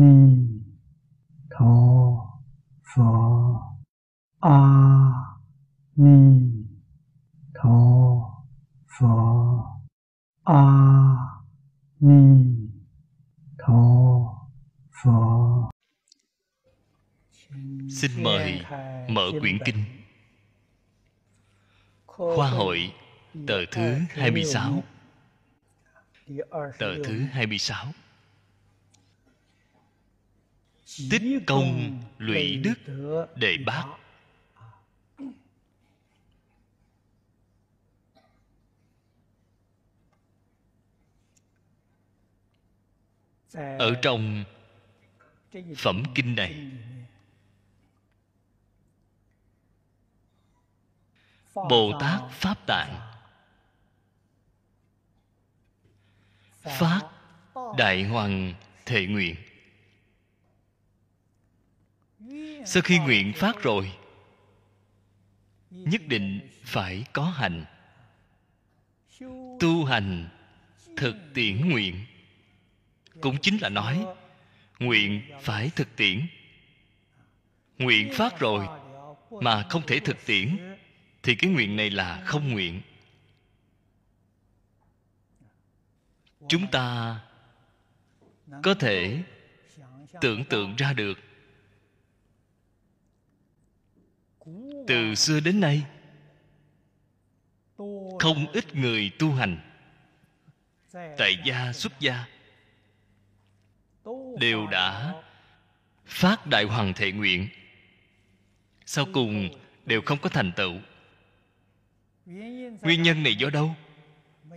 ni tho pho. A ni tho pho. A ni tho pho. Xin mời mở quyển kinh. Khoa hội, tờ thứ 26 tờ thứ 26 tích công lũy đức đệ bát ở trong phẩm kinh này. Bồ tát pháp tạng. Phát đại hoàng thệ nguyện sau khi nguyện phát rồi, nhất định phải có hành. Tu hành, thực tiễn nguyện. Cũng chính là nói, nguyện phải thực tiễn. Nguyện phát rồi mà không thể thực tiễn, thì cái nguyện này là không nguyện. Chúng ta có thể tưởng tượng ra được từ xưa đến nay. Không ít người tu hành, tại gia xuất gia, đều đã phát đại hoàng thệ nguyện. Sau cùng đều không có thành tựu. Nguyên nhân này do đâu?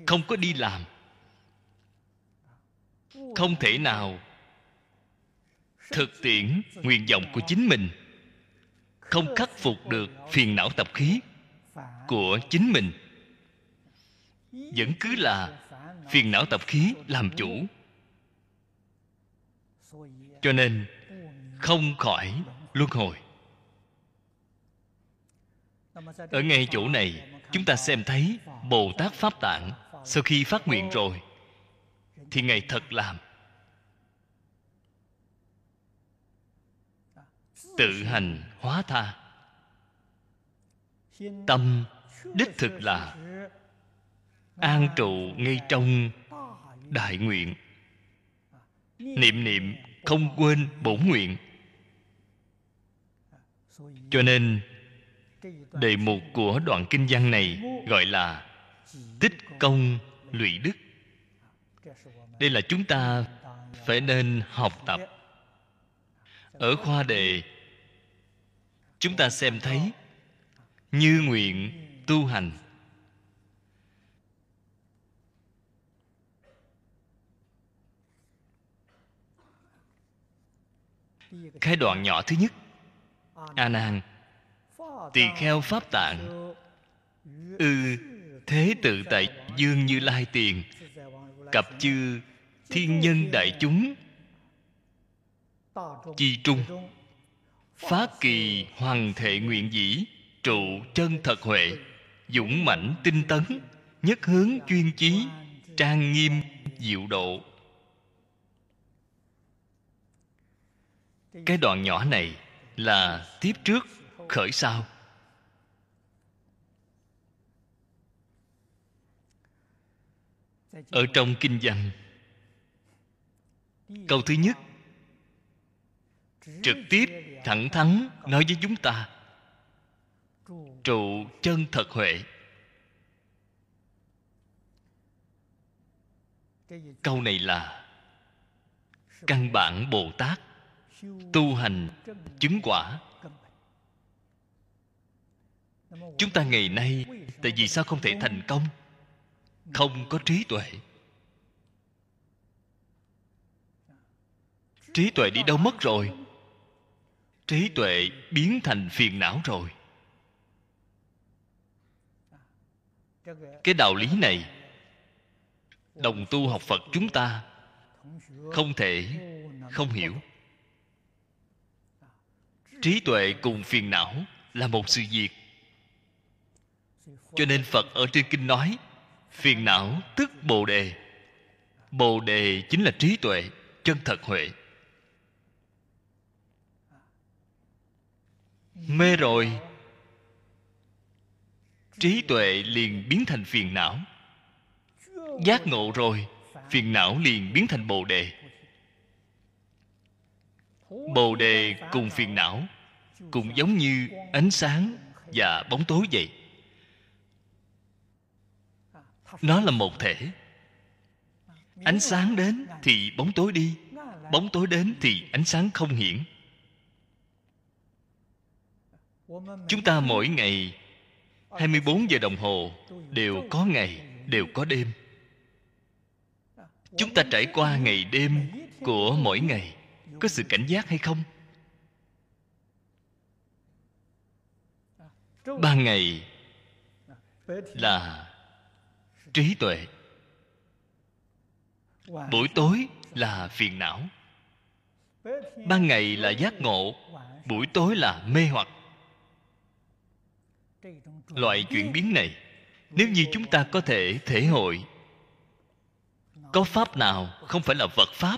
Không có đi làm. Không thể nào thực tiễn nguyện vọng của chính mình không khắc phục được phiền não tập khí của chính mình. Vẫn cứ là phiền não tập khí làm chủ. Cho nên không khỏi luân hồi. Ở ngay chỗ này, chúng ta xem thấy bồ tát pháp tạng sau khi phát nguyện rồi, thì ngài thật làm. Tự hành hóa tha. Tâm đích thực là an trụ ngay trong đại nguyện. Niệm niệm không quên bổn nguyện. Cho nên, đề mục của đoạn kinh văn này gọi là tích công lụy đức. Đây là chúng ta phải nên học tập. Ở khoa đề chúng ta xem thấy như nguyện tu hành. Khai đoạn nhỏ thứ nhất, a nan tỳ kheo pháp tạng. Ư thế tự tại dương như lai tiền, cặp chư thiên nhân đại chúng, chi trung phá kỳ hoàng thệ nguyện dĩ, trụ chân thật huệ, dũng mãnh tinh tấn, nhất hướng chuyên chí, trang nghiêm, diệu độ. Cái đoạn nhỏ này là tiếp trước khởi sau. Ở trong kinh văn, câu thứ nhất, trực tiếp thẳng thắn nói với chúng ta. Trụ chân thật huệ. Câu này là căn bản bồ tát tu hành chứng quả. Chúng ta ngày nay, tại vì sao không thể thành công? Không có trí tuệ. Trí tuệ đi đâu mất rồi? Trí tuệ biến thành phiền não rồi. Cái đạo lý này, đồng tu học phật chúng ta không thể không hiểu. Trí tuệ cùng phiền não là một sự việc. Cho nên phật ở trên kinh nói, phiền não tức bồ đề. Bồ đề chính là trí tuệ, chân thật huệ. Mê rồi. Trí tuệ liền biến thành phiền não. Giác ngộ rồi, phiền não liền biến thành bồ đề. Bồ đề cùng phiền não, cũng giống như ánh sáng và bóng tối vậy. Nó là một thể. Ánh sáng đến thì bóng tối đi, bóng tối đến thì ánh sáng không hiển chúng ta mỗi ngày 24 giờ đồng hồ, đều có ngày, đều có đêm. Chúng ta trải qua ngày đêm của mỗi ngày. Có sự cảnh giác hay không? Ban ngày là trí tuệ. Buổi tối là phiền não. Ban ngày là giác ngộ. Buổi tối là mê hoặc loại chuyển biến này, nếu như chúng ta có thể thể hội, có pháp nào không phải là vật pháp?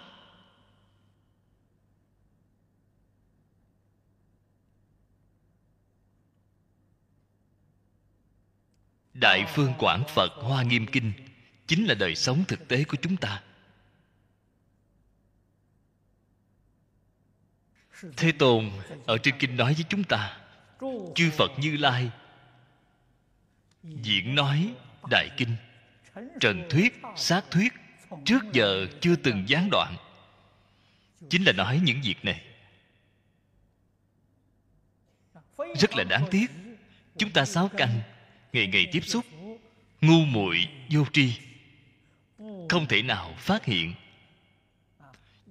Đại phương quảng phật hoa nghiêm kinh chính là đời sống thực tế của chúng ta. Thế tôn ở trên kinh nói với chúng ta, chư phật như lai diễn nói, đại kinh, trần thuyết, sát thuyết, trước giờ chưa từng gián đoạn. Chính là nói những việc này. Rất là đáng tiếc, chúng ta sáu căn ngày ngày tiếp xúc, ngu muội, vô tri, không thể nào phát hiện.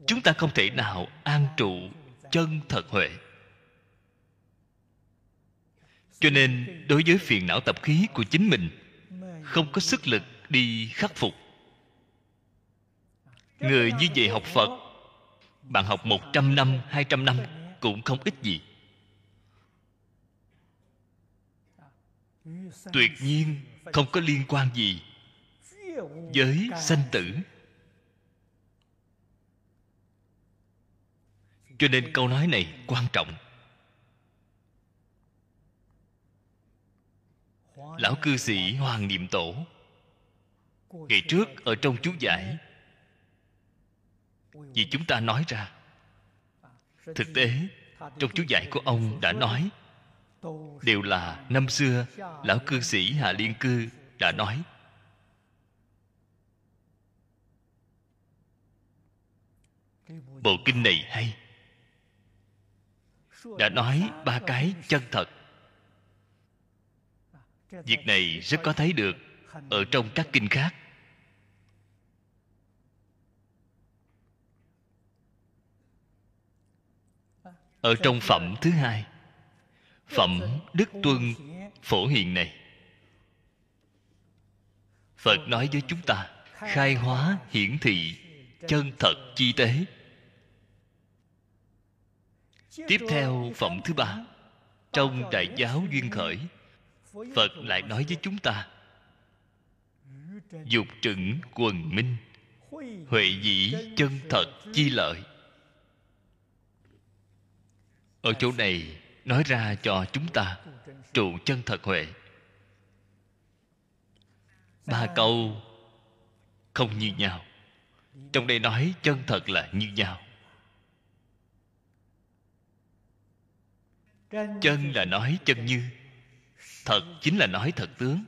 Chúng ta không thể nào an trụ chân thật huệ cho nên, đối với phiền não tập khí của chính mình, không có sức lực đi khắc phục. Người như vậy học phật, bạn học một trăm năm, hai trăm năm cũng không ít gì. Tuyệt nhiên không có liên quan gì với sanh tử. Cho nên câu nói này quan trọng. Lão cư sĩ hoàng niệm tổ. Ngày trước ở trong chú giải, vì chúng ta nói ra, thực tế, trong chú giải của ông đã nói, đều là năm xưa lão cư sĩ hà liên cư đã nói. Bộ kinh này hay, đã nói ba cái chân thật việc này rất có thấy được ở trong các kinh khác. Ở trong phẩm thứ hai, phẩm đức tuân phổ hiền này, phật nói với chúng ta, khai hóa hiển thị chân thật chi tế. Tiếp theo phẩm thứ ba, trong đại giáo duyên khởi phật lại nói với chúng ta, dục trừng quần minh, huệ dĩ chân thật chi lợi. Ở chỗ này nói ra cho chúng ta trụ chân thật huệ. Ba câu không như nhau. Trong đây nói chân thật là như nhau. Chân là nói chân như thật, chính là nói thật, tướng.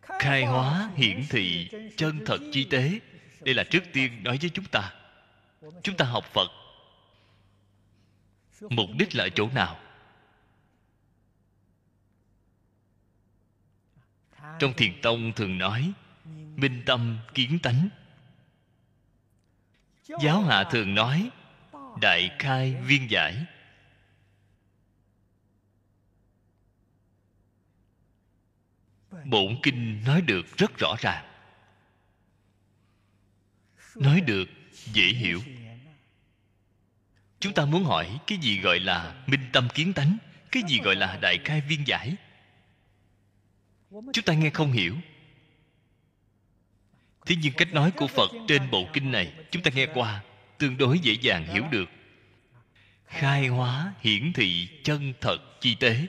Khai hóa hiển thị chân thật chi tế. Đây là trước tiên nói với chúng ta. Chúng ta học phật. Mục đích là ở chỗ nào? Trong thiền tông thường nói, minh tâm kiến tánh giáo hạ thường nói, đại khai viên giải. Bổn kinh nói được rất rõ ràng. Nói được, dễ hiểu. Chúng ta muốn hỏi cái gì gọi là minh tâm kiến tánh? Cái gì gọi là đại khai viên giải? Chúng ta nghe không hiểu thế nhưng cách nói của phật trên bộ kinh này chúng ta nghe qua tương đối dễ dàng hiểu được. Khai hóa hiển thị chân thật chi tế.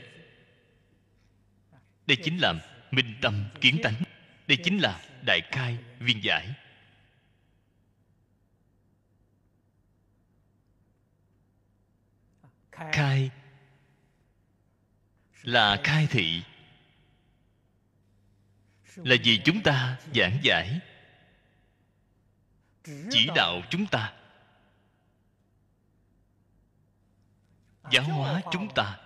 Đây chính là minh tâm kiến tánh. Đây chính là đại khai viên giải. Khai là khai thị. Là vì chúng ta giảng giải chỉ đạo chúng ta. Giáo hóa chúng ta.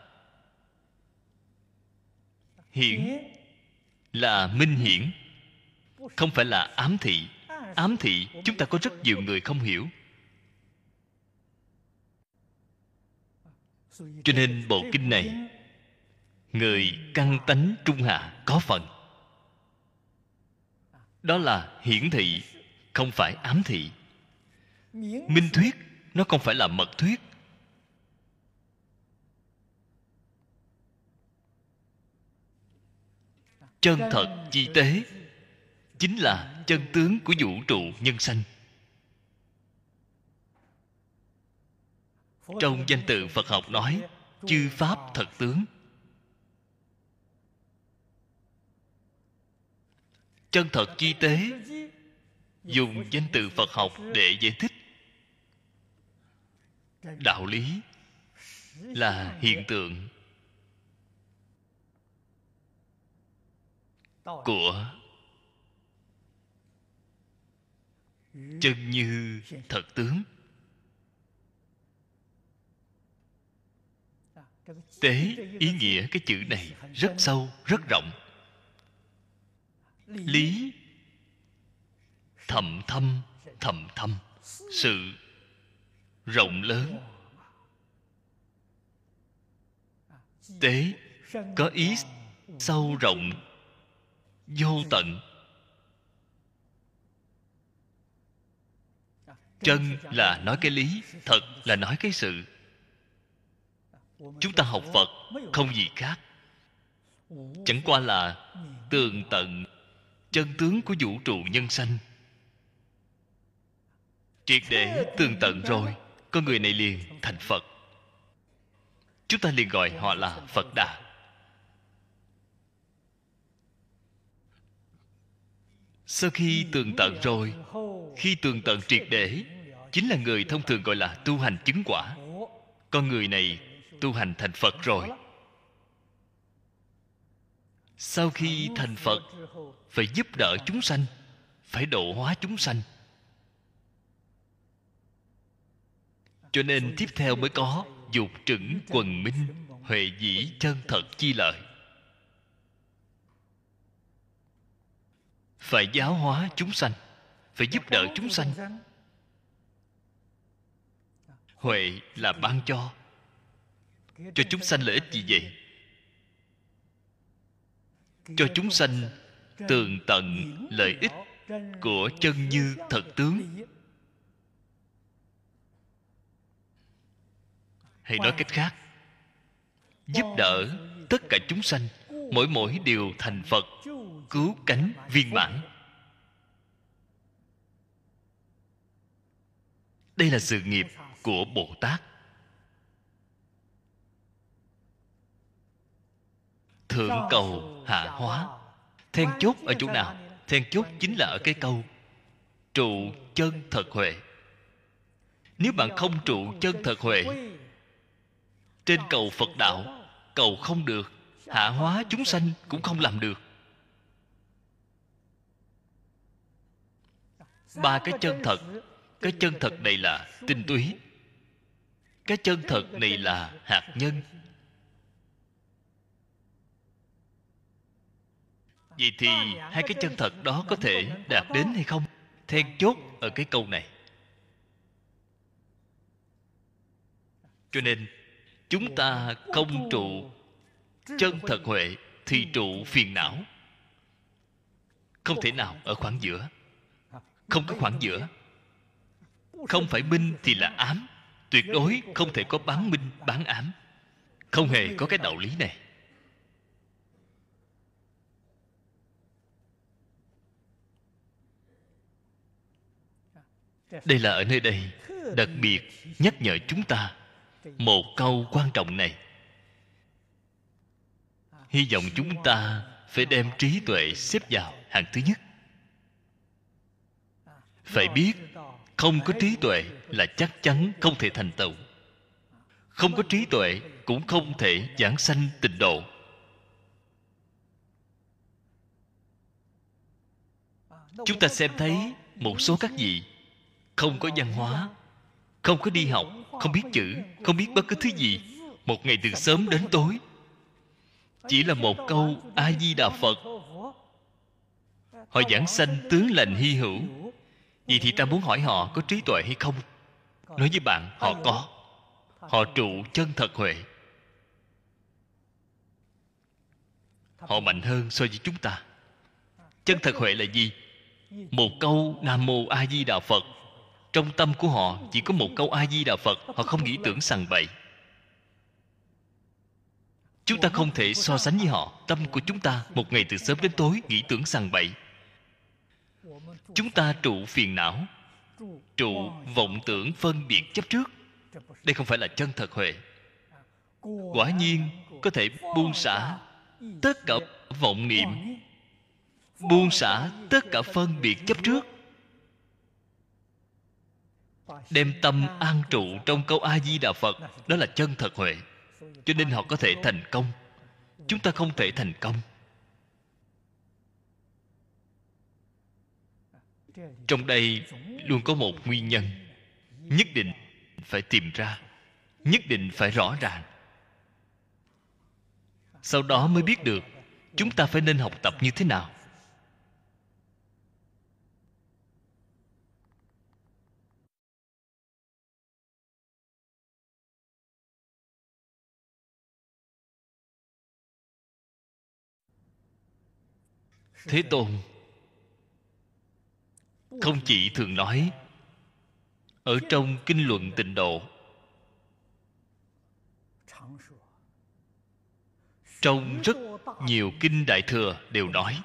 Hiển là minh hiển không phải là ám thị. Ám thị chúng ta có rất nhiều người không hiểu. Cho nên bộ kinh này người căn tánh trung hạ có phần. Đó là hiển thị không phải ám thị. Minh thuyết nó không phải là mật thuyết. Chân thật chi tế chính là chân tướng của vũ trụ nhân sanh. Trong danh từ phật học nói chư pháp thật tướng. Chân thật chi tế dùng danh từ phật học để giải thích. Đạo lý là hiện tượng của chân như thật tướng. Tế ý nghĩa cái chữ này rất sâu, rất rộng. Lý thầm thâm thầm thâm. Sự rộng lớn. Tế có ý sâu rộng, vô tận. Chân là nói cái lý, thật là nói cái sự. Chúng ta học phật không gì khác. Chẳng qua là tường tận, chân tướng của vũ trụ nhân sanh triệt để tường tận rồi. Con người này liền thành phật. Chúng ta liền gọi họ là phật đà. Sau khi tường tận rồi, khi tường tận triệt để, chính là người thông thường gọi là tu hành chứng quả. Con người này tu hành thành phật rồi. Sau khi thành phật, phải giúp đỡ chúng sanh, phải độ hóa chúng sanh. Cho nên tiếp theo mới có dục trứng quần minh, huệ dĩ chân thật chi lợi. Phải giáo hóa chúng sanh, phải giúp đỡ chúng sanh. Huệ là ban cho cho chúng sanh lợi ích gì vậy? Cho chúng sanh tường tận lợi ích của chân như thật tướng. Hay nói cách khác giúp đỡ tất cả chúng sanh mỗi mỗi đều thành phật cứu cánh viên mãn. Đây là sự nghiệp của bồ tát. Thượng cầu hạ hóa. then chốt ở chỗ nào? then chốt chính là ở cái câu trụ chân thật huệ. Nếu bạn không trụ chân thật huệ trên cầu phật đạo, cầu không được, hạ hóa chúng sanh cũng không làm được. Ba cái chân thật, cái chân thật này là tinh túy. Cái chân thật này là hạt nhân. Vậy thì hai cái chân thật đó có thể đạt đến hay không? Then chốt ở cái câu này. Cho nên chúng ta không trụ chân thật huệ thì trụ phiền não. Không thể nào ở khoảng giữa. Không có khoảng giữa. Không phải minh thì là ám. Tuyệt đối không thể có bán minh, bán ám. Không hề có cái đạo lý này. Đây là ở nơi đây, đặc biệt nhắc nhở chúng ta một câu quan trọng này. Hy vọng chúng ta phải đem trí tuệ xếp vào hàng thứ nhất. Phải biết, không có trí tuệ là chắc chắn không thể thành tựu. Không có trí tuệ cũng không thể giảng sanh tịnh độ. Chúng ta xem thấy một số các vị không có văn hóa, không có đi học không biết chữ, không biết bất cứ thứ gì. Một ngày từ sớm đến tối. Chỉ là một câu a di đà phật. Họ giảng sanh tướng lành hy hữu. Vậy thì ta muốn hỏi họ có trí tuệ hay không? Nói với bạn, họ có. Họ trụ chân thật huệ. Họ mạnh hơn so với chúng ta. Chân thật huệ là gì? Một câu nam mô a di đà phật trong tâm của họ chỉ có một câu a di đà phật, họ không nghĩ tưởng sằng bậy chúng ta không thể so sánh với họ, tâm của chúng ta một ngày từ sớm đến tối nghĩ tưởng sằng bậy chúng ta trụ phiền não, trụ vọng tưởng phân biệt chấp trước. Đây không phải là chân thật, huệ. Quả nhiên, có thể buông xả tất cả vọng niệm, buông xả tất cả phân biệt chấp trước đem tâm an trụ trong câu a di đà phật, đó là chân thật huệ. Cho nên họ có thể thành công. Chúng ta không thể thành công. Trong đây luôn có một nguyên nhân. Nhất định phải tìm ra. Nhất định phải rõ ràng. Sau đó mới biết được chúng ta phải nên học tập như thế nào. Thế tôn, không chỉ thường nói, ở trong kinh luận tịnh độ, trong rất nhiều kinh đại thừa đều nói,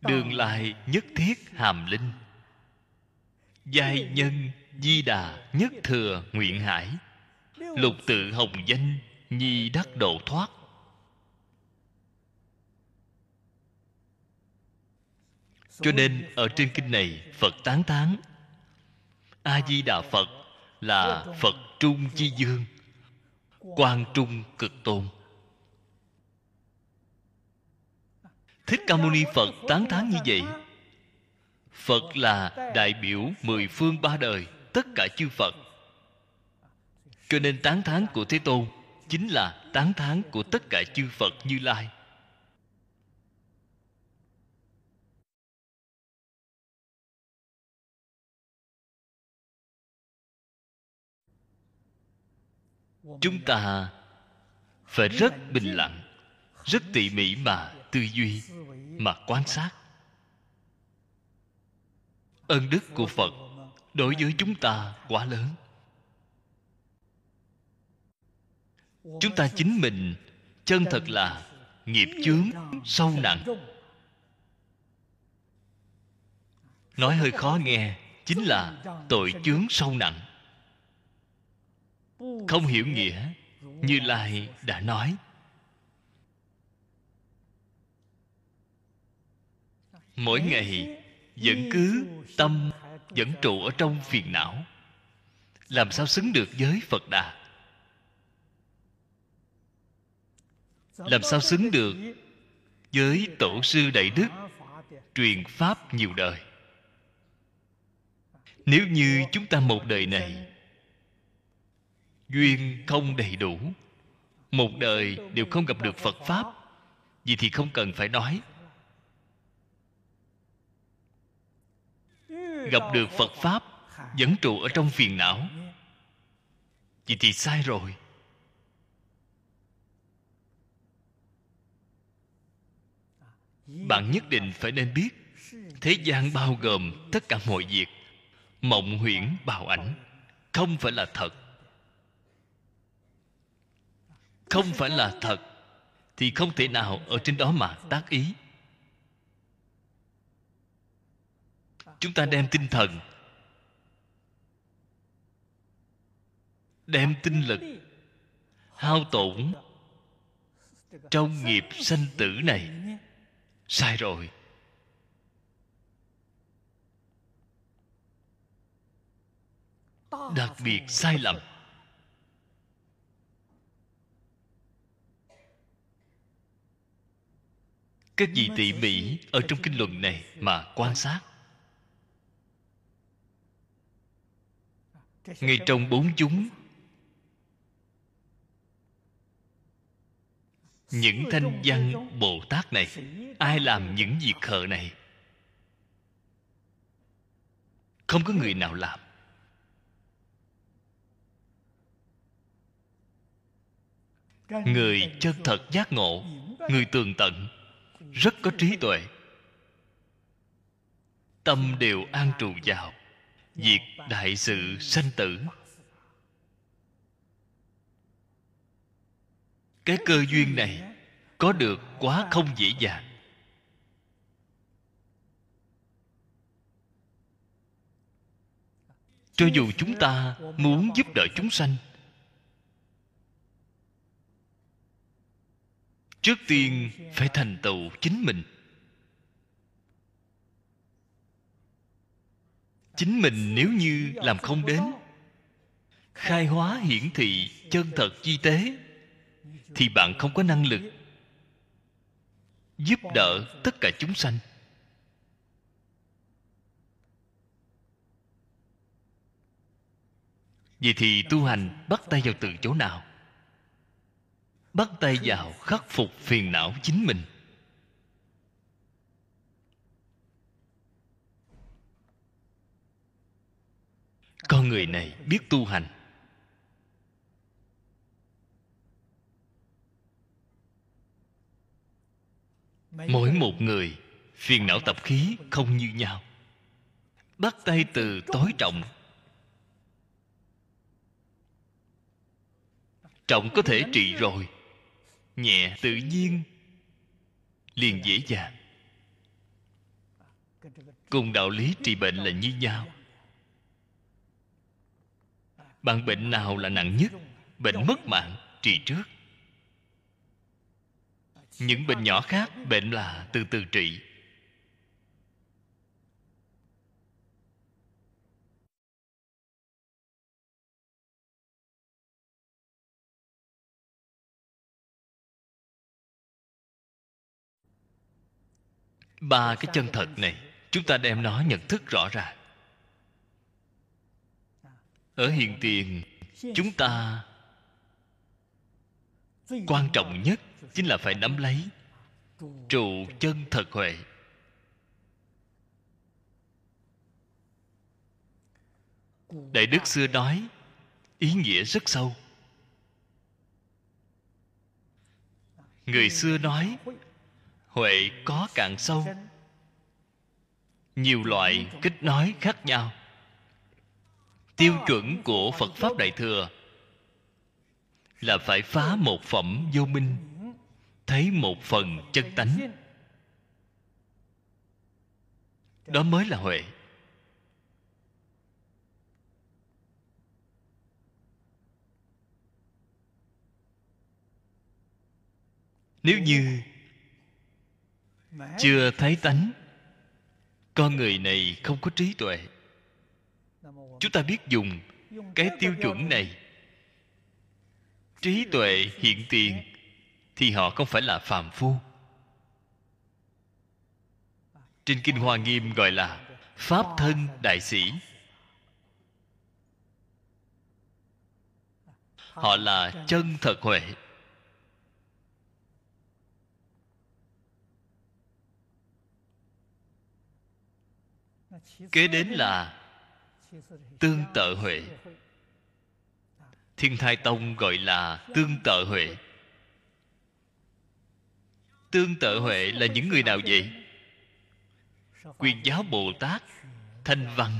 đường lại nhất thiết hàm linh, giai nhân di đà nhất thừa nguyện hải, lục tự hồng danh, nhi đắc độ thoát. Cho nên ở trên kinh này phật tán thán a di đà phật là phật trung chi dương quan trung cực tôn. Thích ca mâu ni phật tán thán như vậy, phật là đại biểu mười phương ba đời tất cả chư phật. Cho nên tán thán của thế tôn chính là tán thán của tất cả chư phật như lai. Chúng ta phải rất bình lặng, rất tỉ mỉ mà tư duy, mà quan sát. Ơn đức của phật đối với chúng ta quá lớn. Chúng ta chính mình, chân thật là nghiệp chướng, sâu nặng. Nói hơi khó nghe, chính là tội chướng sâu nặng. Không hiểu nghĩa, như lai đã nói. Mỗi ngày, vẫn cứ tâm vẫn trụ ở trong phiền não. Làm sao xứng được với phật đà? Làm sao xứng được với tổ sư đại đức truyền pháp nhiều đời? Nếu như chúng ta một đời này duyên không đầy đủ, một đời đều không gặp được phật pháp vì thì không cần phải nói gặp được phật pháp vẫn trụ ở trong phiền não. Vậy thì sai rồi. Bạn nhất định phải nên biết, thế gian bao gồm tất cả mọi việc, mộng huyễn bào ảnh, không phải là thật. Không phải là thật thì không thể nào ở trên đó mà tác ý. Chúng ta đem tinh thần. Đem tinh lực. Hao tổn. Trong nghiệp sanh tử này. Sai rồi. Đặc biệt sai lầm. Các vị tỉ mỉ ở trong kinh luận này mà quan sát. Ngay trong bốn chúng. Những thanh văn bồ tát này, ai làm những việc khờ này? Không có người nào làm. Người chân thật giác ngộ, người tường tận, rất có trí tuệ. Tâm đều an trụ vào việc đại sự sanh tử. Cái cơ duyên này có được quá không dễ dàng. Cho dù chúng ta muốn giúp đỡ chúng sanh, trước tiên phải thành tựu chính mình. Chính mình nếu như làm không đến. Khai hóa hiển thị chân thật chi tế, thì bạn không có năng lực giúp đỡ tất cả chúng sanh. Vậy thì tu hành bắt tay vào từ chỗ nào? Bắt tay vào khắc phục phiền não chính mình. Con người này biết tu hành. Mỗi một người phiền não tập khí không như nhau. Bắt tay từ tối trọng. Trọng có thể trị rồi, nhẹ tự nhiên, liền dễ dàng. Cùng đạo lý trị bệnh là như nhau bạn bệnh nào là nặng nhất? Bệnh mất mạng trị trước. Những bệnh nhỏ khác, bệnh là từ từ trị. Ba cái chân thật này, chúng ta đem nó nhận thức rõ ràng ở hiện tiền, chúng ta quan trọng nhất chính là phải nắm lấy trụ chân thật huệ. Đại đức xưa nói, ý nghĩa rất sâu. Người xưa nói, huệ có càng sâu. Nhiều loại kích nói khác nhau tiêu chuẩn của phật pháp đại thừa là phải phá một phẩm vô minh, thấy một phần chân tánh. Đó mới là huệ. Nếu như chưa thấy tánh, con người này không có trí tuệ chúng ta biết dùng cái tiêu chuẩn này. Trí tuệ hiện tiền thì họ không phải là phàm phu. Trên kinh hoa nghiêm gọi là pháp thân đại sĩ. Họ là chân thật huệ. Kế đến là tương tự huệ. Thiên thai tông gọi là tương tự huệ. Tương tự huệ là những người nào vậy? Quyền giáo bồ tát, thanh văn.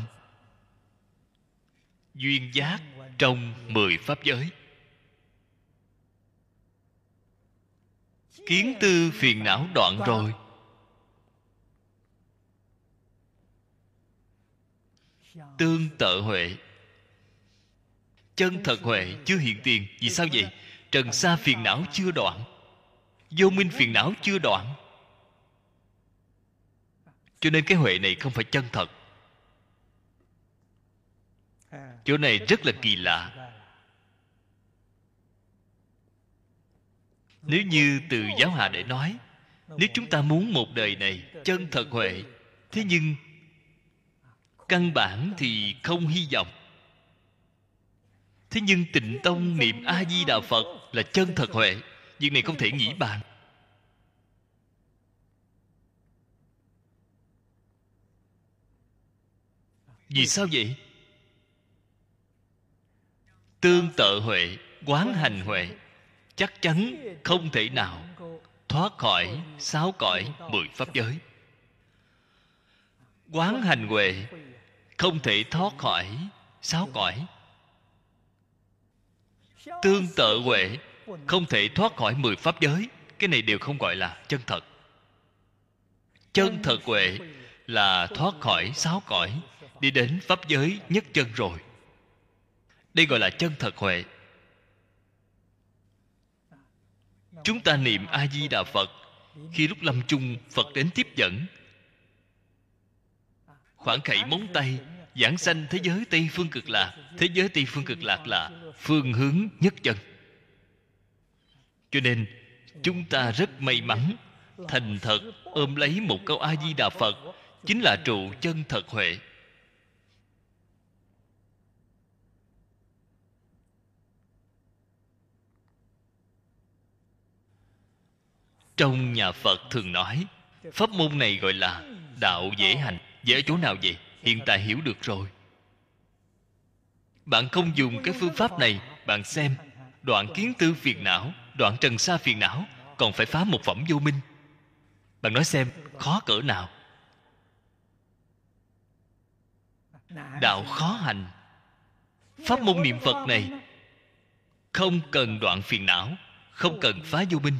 Duyên giác trong mười pháp giới. Kiến tư phiền não đoạn rồi. Tương tự huệ. Chân thật huệ chưa hiện tiền. Vì sao vậy? Trần sa phiền não chưa đoạn. Vô minh phiền não chưa đoạn. Cho nên cái huệ này không phải chân thật. Chỗ này rất là kỳ lạ. Nếu như từ giáo hạ để nói, nếu chúng ta muốn một đời này chân thật huệ, thế nhưng căn bản thì không hy vọng. Thế nhưng tịnh tông niệm a di đà phật là chân thật huệ. Việc này không thể nghĩ bàn. Vì sao vậy? Tương tự huệ, quán hành huệ, chắc chắn không thể nào thoát khỏi sáu cõi mười pháp giới. Quán hành huệ không thể thoát khỏi. Sáu cõi? Tương tự huệ. Không thể thoát khỏi mười pháp giới. Cái này đều không gọi là chân thật. Chân thật huệ là thoát khỏi sáu cõi, đi đến pháp giới nhất chân rồi. Đây gọi là chân thật huệ. Chúng ta niệm a di đà phật khi lúc lâm chung, phật đến tiếp dẫn khoảng khẩy móng tay, giảng sanh thế giới tây phương cực lạc. Thế giới tây phương cực lạc là phương hướng nhất chân. Cho nên, chúng ta rất may mắn, thành thật ôm lấy một câu a di đà phật, chính là trụ chân thật huệ. Trong nhà phật thường nói, pháp môn này gọi là đạo dễ hành dễ ở chỗ nào vậy? Hiện tại hiểu được rồi. Bạn không dùng cái phương pháp này, bạn xem. Đoạn kiến tư phiền não, đoạn trần sa phiền não, còn phải phá một phẩm vô minh. Bạn nói xem, khó cỡ nào? Đạo khó hành. Pháp môn niệm phật này, không cần đoạn phiền não, không cần phá vô minh.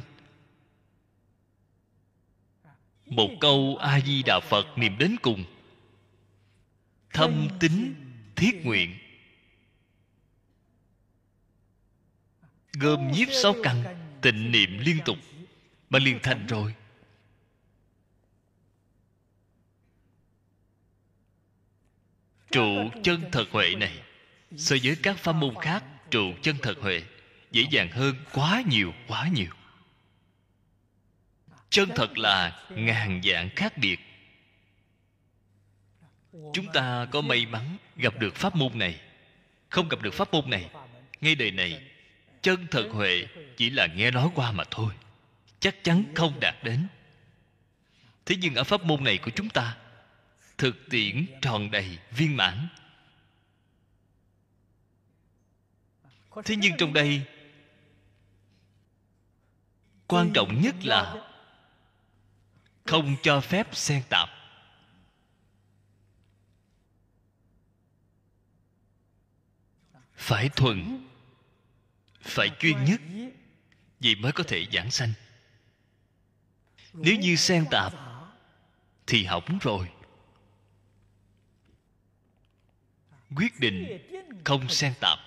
Một câu a di đà phật niệm đến cùng thâm tín thiết nguyện. Gom nhiếp sáu căn tịnh niệm liên tục mà liền thành rồi. Trụ chân thật huệ này. so với các pháp môn khác trụ chân thật huệ dễ dàng hơn quá nhiều quá nhiều. Chân thật là ngàn dạng khác biệt chúng ta có may mắn gặp được pháp môn này. Không gặp được pháp môn này, ngay đời này, chân thật huệ chỉ là nghe nói qua mà thôi. Chắc chắn không đạt đến. Thế nhưng ở pháp môn này của chúng ta, thực tiễn tròn đầy viên mãn. Thế nhưng trong đây, quan trọng nhất là không cho phép xen tạp. Phải thuần. Phải chuyên nhất. Vì mới có thể giảng sanh. Nếu như xen tạp, thì hỏng rồi. Quyết định không xen tạp.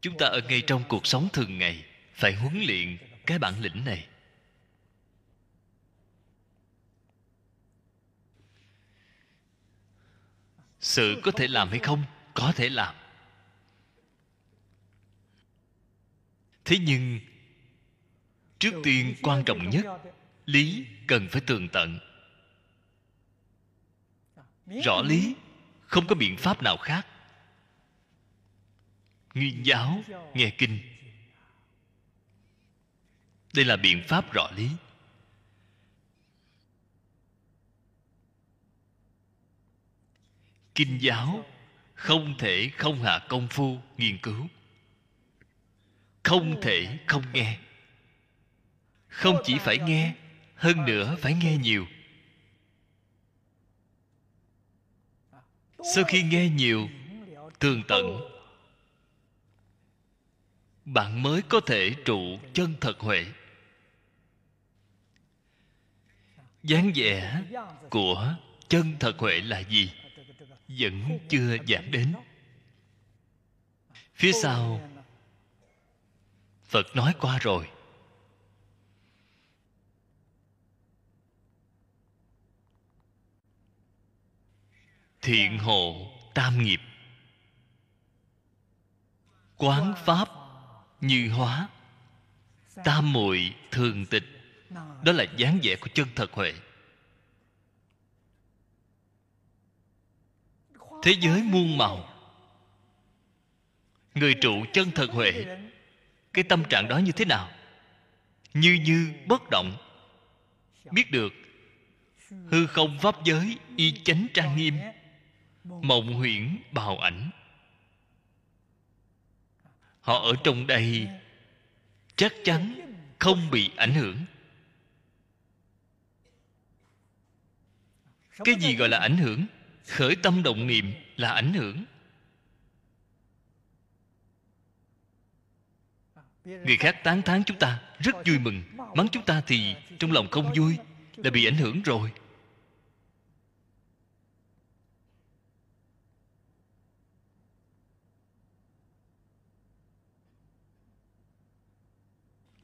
Chúng ta ở ngay trong cuộc sống thường ngày, phải huấn luyện cái bản lĩnh này. Sự có thể làm hay không? Có thể làm. Thế nhưng trước tiên quan trọng nhất lý cần phải tường tận. Rõ lý không có biện pháp nào khác. Nguyên giáo nghe kinh. Đây là biện pháp rõ lý kinh giáo không thể không hạ công phu nghiên cứu. Không thể không nghe. Không chỉ phải nghe, hơn nữa phải nghe nhiều. Sau khi nghe nhiều, tường tận, bạn mới có thể trụ chân thật huệ. Dáng vẻ của chân thật huệ là gì? Vẫn chưa giảm đến. Phía sau, phật nói qua rồi. Thiện hộ tam nghiệp. Quán pháp như hóa. Tam muội thường tịch. Đó là dáng vẻ của chân thật huệ. Thế giới muôn màu. Người trụ chân thật huệ, cái tâm trạng đó như thế nào? Như như bất động. Biết được, hư không pháp giới y chánh trang nghiêm, mộng huyễn bào ảnh. Họ ở trong đây, chắc chắn không bị ảnh hưởng. Cái gì gọi là ảnh hưởng? Khởi tâm động niệm là ảnh hưởng. Người khác tán thán chúng ta rất vui mừng, mắng chúng ta thì trong lòng không vui là bị ảnh hưởng rồi.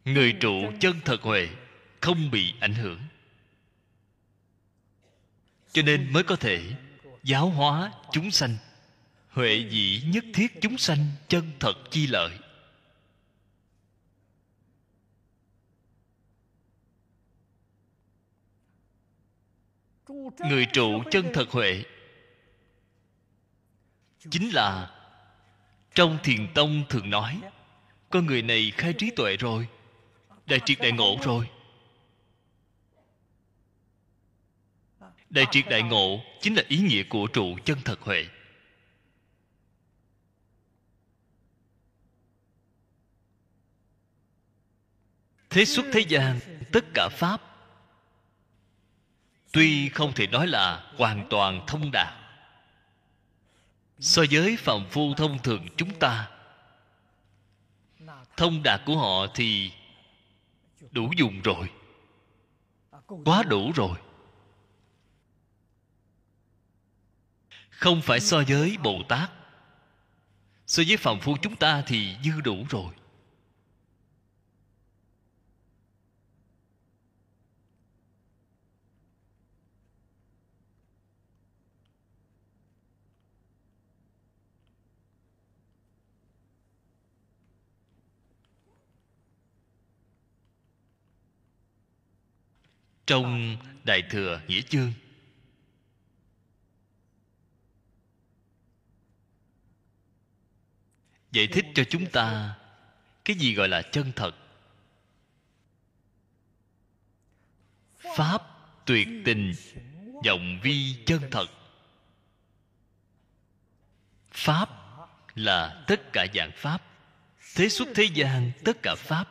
Người trụ chân thật huệ không bị ảnh hưởng. Cho nên mới có thể giáo hóa chúng sanh. Huệ dĩ nhất thiết chúng sanh chân thật chi lợi. Người trụ chân thật huệ. Chính là trong thiền tông thường nói con người này khai trí tuệ rồi, đại triệt đại ngộ rồi. Đại triệt đại ngộ chính là ý nghĩa của trụ chân thật huệ. Thế xuất thế gian, tất cả pháp, tuy không thể nói là hoàn toàn thông đạt, so với phạm phu thông thường chúng ta, thông đạt của họ thì đủ dùng rồi, quá đủ rồi. Không phải so với bồ tát so với phàm phu chúng ta thì dư đủ rồi. Trong đại thừa nghĩa chương giải thích cho chúng ta cái gì gọi là chân thật. Pháp tuyệt tình, vọng vi chân thật. Pháp là tất cả dạng pháp, thế xuất thế gian tất cả pháp.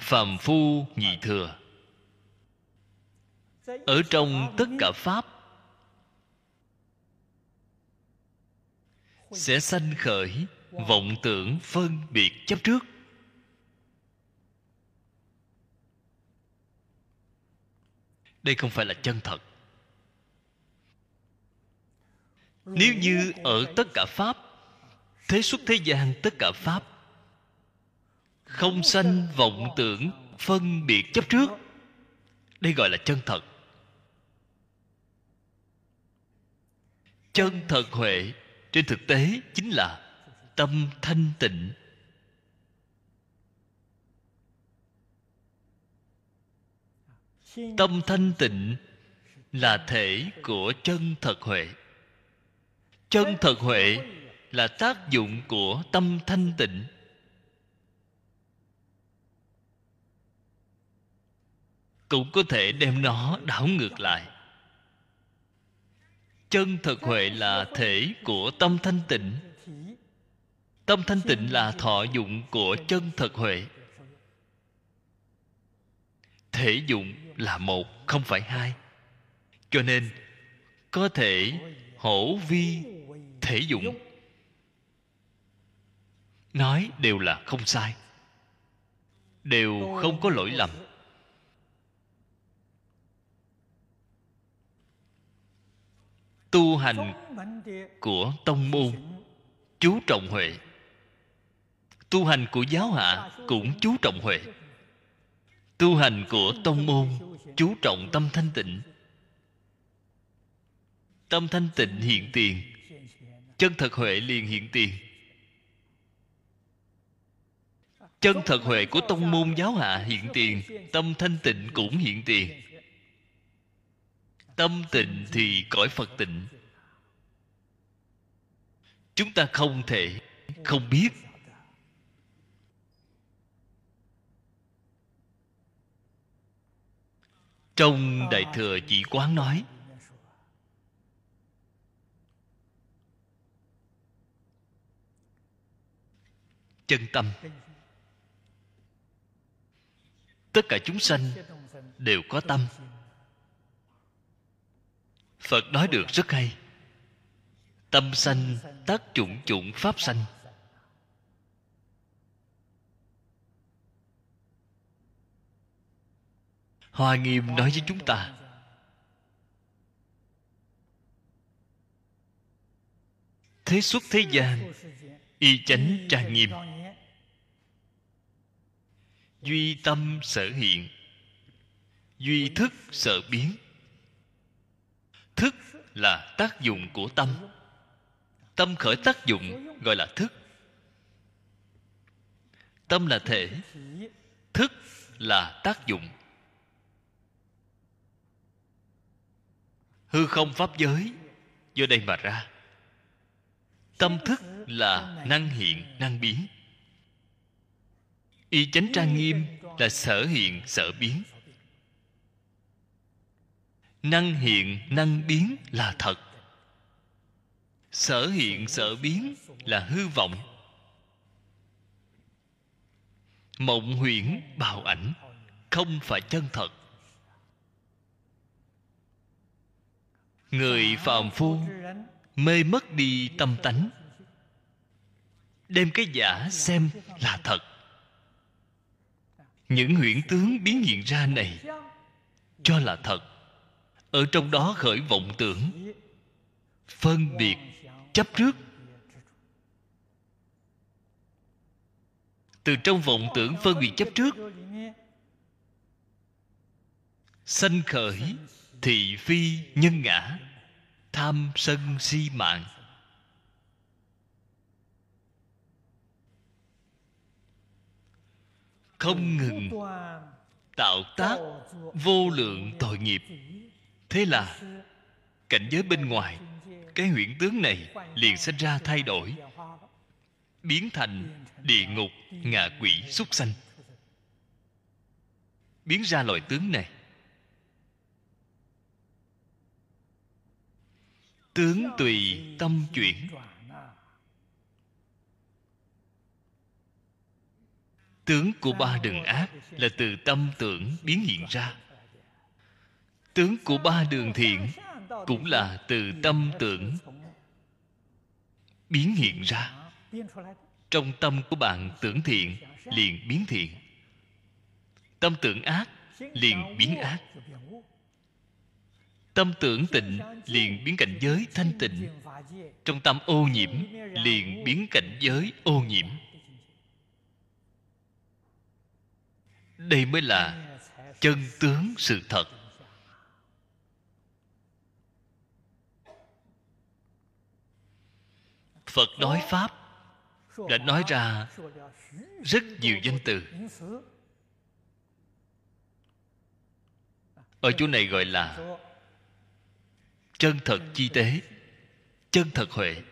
Phàm phu nhị thừa. Ở trong tất cả pháp sẽ sanh khởi, vọng tưởng phân biệt chấp trước. Đây không phải là chân thật. Nếu như ở tất cả pháp, thế xuất thế gian tất cả pháp, không sanh vọng tưởng phân biệt chấp trước, đây gọi là chân thật. Chân thật huệ trên thực tế chính là tâm thanh tịnh. Tâm thanh tịnh là thể của chân thật huệ. Chân thật huệ là tác dụng của tâm thanh tịnh. Cũng có thể đem nó đảo ngược lại chân thật huệ là thể của tâm thanh tịnh. Tâm thanh tịnh là thọ dụng của chân thật huệ. Thể dụng là một, không phải hai. Cho nên, có thể hổ vi thể dụng. Nói đều là không sai. Đều không có lỗi lầm. Tu hành của tông môn chú trọng huệ. Tu hành của giáo hạ cũng chú trọng huệ. Tu hành của tông môn chú trọng tâm thanh tịnh. Tâm thanh tịnh hiện tiền. Chân thật huệ liền hiện tiền. Chân thật huệ của tông môn giáo hạ hiện tiền. Tâm thanh tịnh cũng hiện tiền tâm tịnh thì cõi phật tịnh. Chúng ta không thể không biết. Trong đại thừa chỉ quán nói, chân tâm. Tất cả chúng sanh đều có tâm phật nói được rất hay. Tâm sanh tác chủng chủng pháp sanh. Hoa nghiêm nói với chúng ta, thế xuất thế gian, y chánh trang nghiêm. Duy tâm sở hiện, duy thức sở biến thức là tác dụng của tâm. Tâm khởi tác dụng gọi là thức. Tâm là thể, thức là tác dụng. Hư không pháp giới, do đây mà ra. Tâm thức là năng hiện, năng biến. Y chánh trang nghiêm là sở hiện, sở biến năng hiện năng biến là thật. Sở hiện, sở biến là hư vọng. Mộng huyễn, bào ảnh, không phải chân thật. Người phàm phu, mê mất đi tâm tánh. Đem cái giả xem là thật. Những huyễn tướng biến hiện ra này cho là thật ở trong đó khởi vọng tưởng. Phân biệt, chấp trước. Từ trong vọng tưởng phân biệt chấp trước. Sanh khởi, thị phi nhân ngã. Tham sân si mạng. Không ngừng tạo tác vô lượng tội nghiệp thế là, cảnh giới bên ngoài, cái huyễn tướng này liền sinh ra thay đổi, biến thành địa ngục, ngạ quỷ súc sanh. Biến ra loại tướng này. Tướng tùy tâm chuyển. Tướng của ba đường ác là từ tâm tưởng biến hiện ra tướng của ba đường thiện cũng là từ tâm tưởng biến hiện ra. Trong tâm của bạn tưởng thiện, liền biến thiện. Tâm tưởng ác, liền biến ác. Tâm tưởng tịnh, liền biến cảnh giới thanh tịnh. Trong tâm ô nhiễm, liền biến cảnh giới ô nhiễm. Đây mới là chân tướng sự thật. Phật nói pháp, đã nói ra rất nhiều danh từ. Ở chỗ này gọi là chân thật chi tế, chân thật huệ.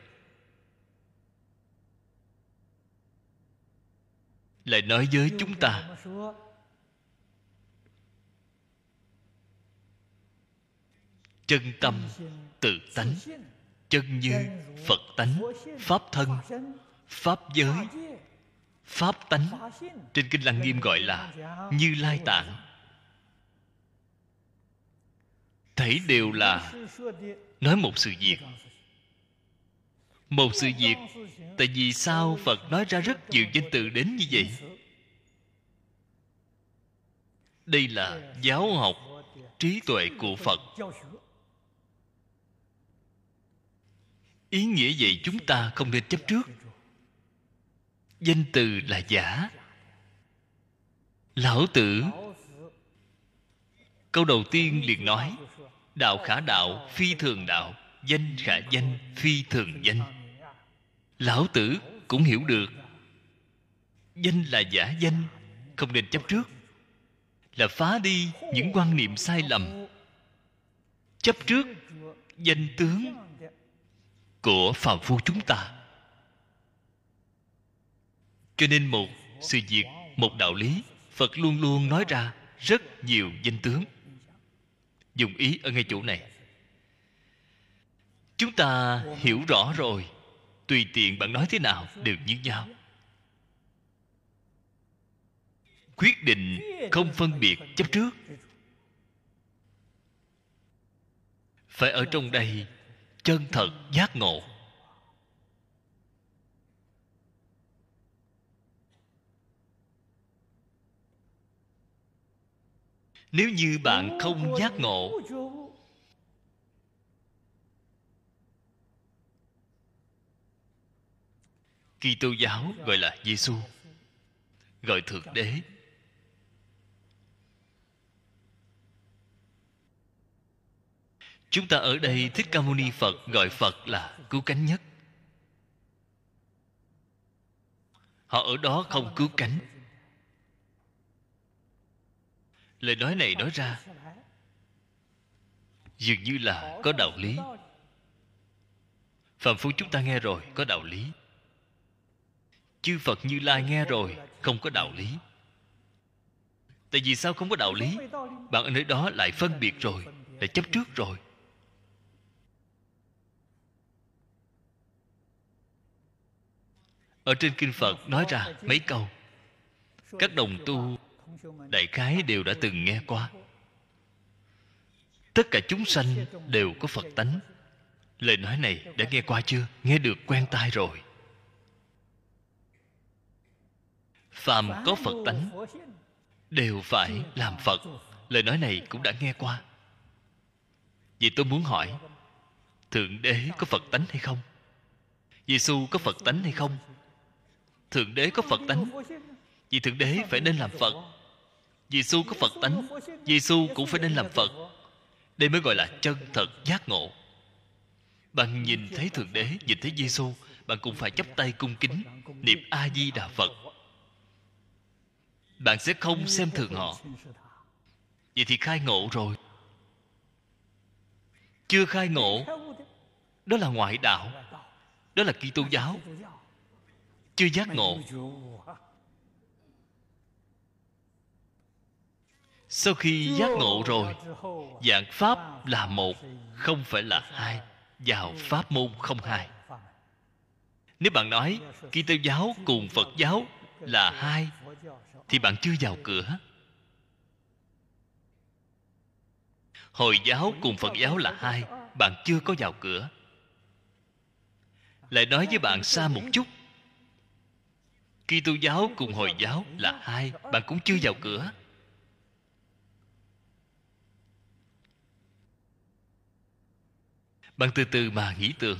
Lại nói với chúng ta, chân tâm tự tánh chân như phật tánh, pháp thân, pháp giới, pháp tánh. Trên kinh lăng nghiêm gọi là như lai tạng. Thấy đều là nói một sự việc. Một sự việc, tại vì sao phật nói ra rất nhiều danh từ đến như vậy? Đây là giáo học trí tuệ của phật. Ý nghĩa vậy chúng ta không nên chấp trước. Danh từ là giả. Lão tử. Câu đầu tiên liền nói, đạo khả đạo, phi thường đạo, danh khả danh, phi thường danh. Lão tử cũng hiểu được. Danh là giả danh, không nên chấp trước. Là phá đi những quan niệm sai lầm. Chấp trước danh tướng của phàm phu chúng ta. Cho nên một, sự việc, một đạo lý, phật luôn luôn nói ra rất nhiều danh tướng. Dùng ý ở ngay chỗ này. Chúng ta hiểu rõ rồi, tùy tiện bạn nói thế nào đều như nhau. Quyết định không phân biệt chấp trước. Phải ở trong đây chân thật giác ngộ nếu như bạn không giác ngộ Kitô giáo gọi là Giêsu, gọi thượng đế. Chúng ta ở đây Thích Ca Mâu Ni Phật gọi Phật là cứu cánh nhất. Họ ở đó không cứu cánh. Lời nói này nói ra, Dường như là có đạo lý. Phạm phu chúng ta nghe rồi, có đạo lý. Chư phật như lai nghe rồi, không có đạo lý. Tại vì sao không có đạo lý? Bạn ở nơi đó lại phân biệt rồi, lại chấp trước rồi. Ở trên kinh phật nói ra mấy câu. Các đồng tu, đại khái đều đã từng nghe qua. Tất cả chúng sanh đều có phật tánh. Lời nói này đã nghe qua chưa? Nghe được quen tai rồi. Phàm có phật tánh, đều phải làm phật. Lời nói này cũng đã nghe qua. Vì tôi muốn hỏi, thượng đế có phật tánh hay không? Giêsu có phật tánh hay không? Thượng đế có phật tánh. Vì thượng đế phải nên làm phật. Giêsu có phật tánh. Giêsu cũng phải nên làm phật. Đây mới gọi là chân thật giác ngộ. Bạn nhìn thấy thượng đế, nhìn thấy giêsu bạn cũng phải chấp tay cung kính niệm a di đà phật. Bạn sẽ không xem thường họ. Vậy thì khai ngộ rồi. Chưa khai ngộ, đó là ngoại đạo, đó là kitô giáo chưa giác ngộ. Sau khi giác ngộ rồi, dạng pháp là một, không phải là hai, vào pháp môn không hai. Nếu bạn nói kitô giáo cùng phật giáo là hai, thì bạn chưa vào cửa. Hồi giáo cùng phật giáo là hai, bạn chưa có vào cửa. Lại nói với bạn xa một chút Kitô giáo cùng Hồi giáo là hai, Bạn cũng chưa vào cửa. Bạn từ từ mà nghĩ tưởng.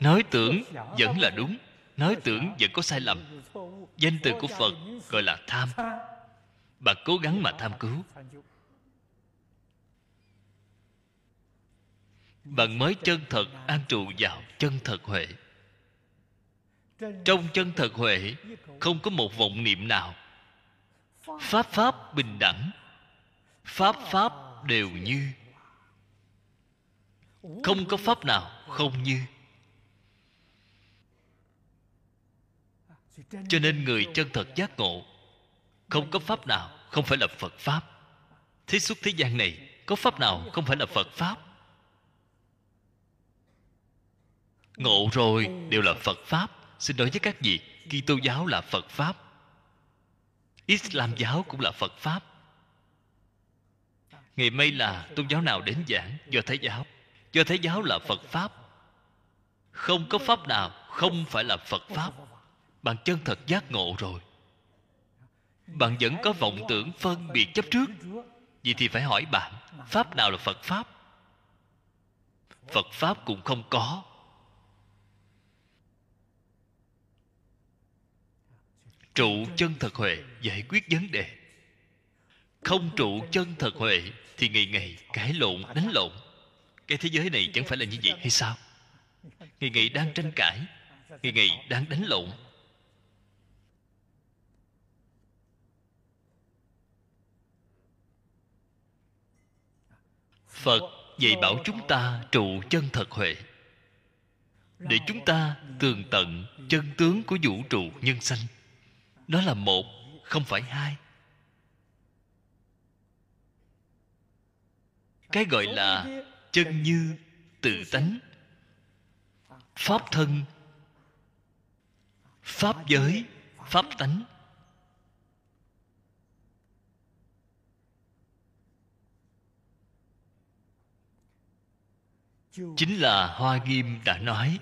Nói tưởng vẫn là đúng, Nói tưởng vẫn có sai lầm. Danh từ của Phật gọi là tham. Bạn cố gắng mà tham cứu. Bạn mới chân thật an trụ vào chân thật huệ. Trong chân thật huệ, Không có một vọng niệm nào. Pháp Pháp bình đẳng, Pháp Pháp đều như. Không có Pháp nào không như. Cho nên người chân thật giác ngộ, không có pháp nào không phải là phật pháp. Thế xuất thế gian này, có pháp nào không phải là phật pháp? Ngộ rồi đều là phật pháp xin nói với các vị, kitô giáo là phật pháp. Islam giáo cũng là phật pháp. Ngày mai là tôn giáo nào đến giảng? Do thái giáo. Do thái giáo là phật pháp. Không có pháp nào không phải là phật pháp. Bạn chân thật giác ngộ rồi. Bạn vẫn có vọng tưởng phân biệt chấp trước. Vậy thì phải hỏi bạn, pháp nào là phật pháp? Phật pháp cũng không có. Trụ chân thật huệ giải quyết vấn đề. Không trụ chân thật huệ thì ngày ngày cãi lộn đánh lộn. Cái thế giới này chẳng phải là như vậy hay sao? Ngày ngày đang tranh cãi ngày ngày đang đánh lộn. Phật dạy bảo chúng ta trụ chân thật huệ. Để chúng ta tường tận chân tướng của vũ trụ nhân sanh đó là một, không phải hai. Cái gọi là chân như tự tánh. Pháp thân, pháp giới, pháp tánh. Chính là hoa nghiêm đã nói.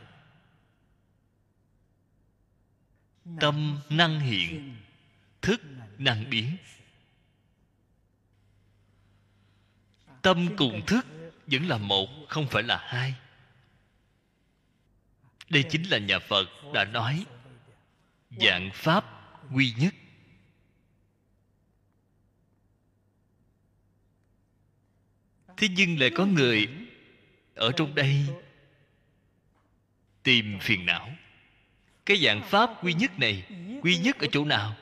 Tâm năng hiện, thức năng biến. Tâm cùng thức vẫn là một, không phải là hai. Đây chính là nhà phật đã nói, dạng pháp quy nhất. Thế nhưng lại có người ở trong đây tìm phiền não cái dạng pháp quy nhất này, quy nhất ở chỗ nào?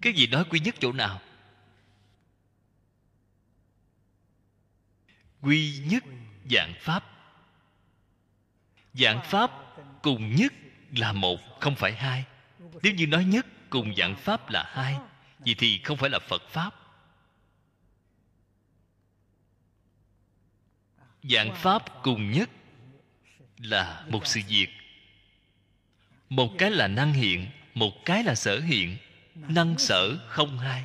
Cái gì nói quy nhất chỗ nào? Quy nhất dạng pháp. Dạng pháp cùng nhất là một, không phải hai. Nếu như nói nhất cùng dạng pháp là hai, vậy thì không phải là phật pháp. Dạng pháp cùng nhất là một sự việc một cái là năng hiện, một cái là sở hiện. Năng sở không hai.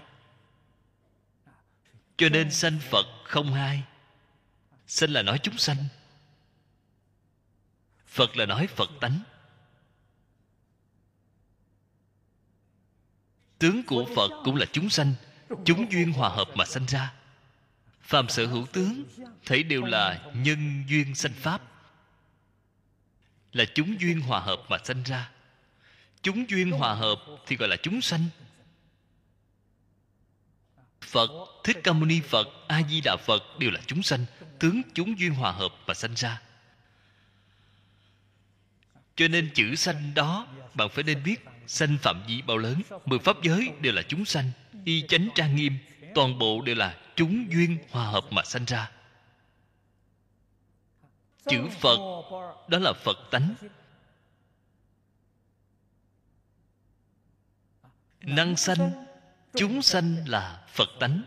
Cho nên sanh phật không hai. Sanh là nói chúng sanh. Phật là nói phật tánh. Tướng của phật cũng là chúng sanh. Chúng duyên hòa hợp mà sanh ra. Phàm sở hữu tướng, thấy đều là nhân duyên sanh pháp là chúng duyên hòa hợp mà sanh ra. Chúng duyên hòa hợp thì gọi là chúng sanh. Phật, thích ca mâu ni phật, a di đà phật đều là chúng sanh, tướng chúng duyên hòa hợp mà sanh ra. Cho nên chữ sanh đó, bạn phải nên biết, sanh phạm vi bao lớn, mười pháp giới đều là chúng sanh, y chánh trang nghiêm, toàn bộ đều là chúng duyên hòa hợp mà sanh ra chữ phật, đó là phật tánh. Năng sanh, chúng sanh là phật tánh.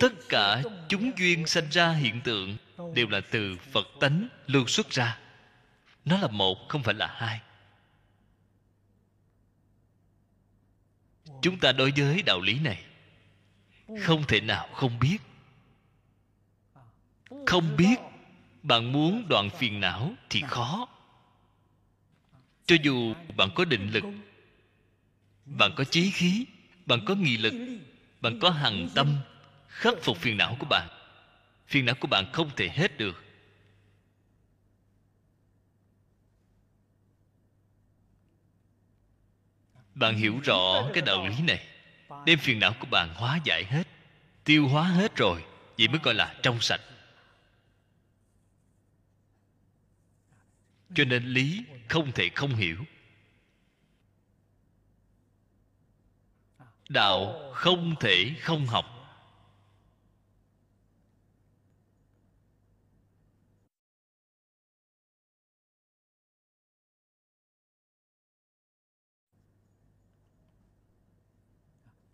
Tất cả chúng duyên sanh ra hiện tượng đều là từ phật tánh lưu xuất ra. Nó là một, không phải là hai. Chúng ta đối với đạo lý này, không thể nào không biết không biết bạn muốn đoạn phiền não thì khó. Cho dù bạn có định lực, bạn có chí khí, bạn có nghị lực, bạn có hằng tâm khắc phục phiền não của bạn, phiền não của bạn không thể hết được. Bạn hiểu rõ cái đạo lý này đem phiền não của bạn hóa giải hết, tiêu hóa hết rồi, vậy mới gọi là trong sạch. Cho nên lý không thể không hiểu. Đạo không thể không học.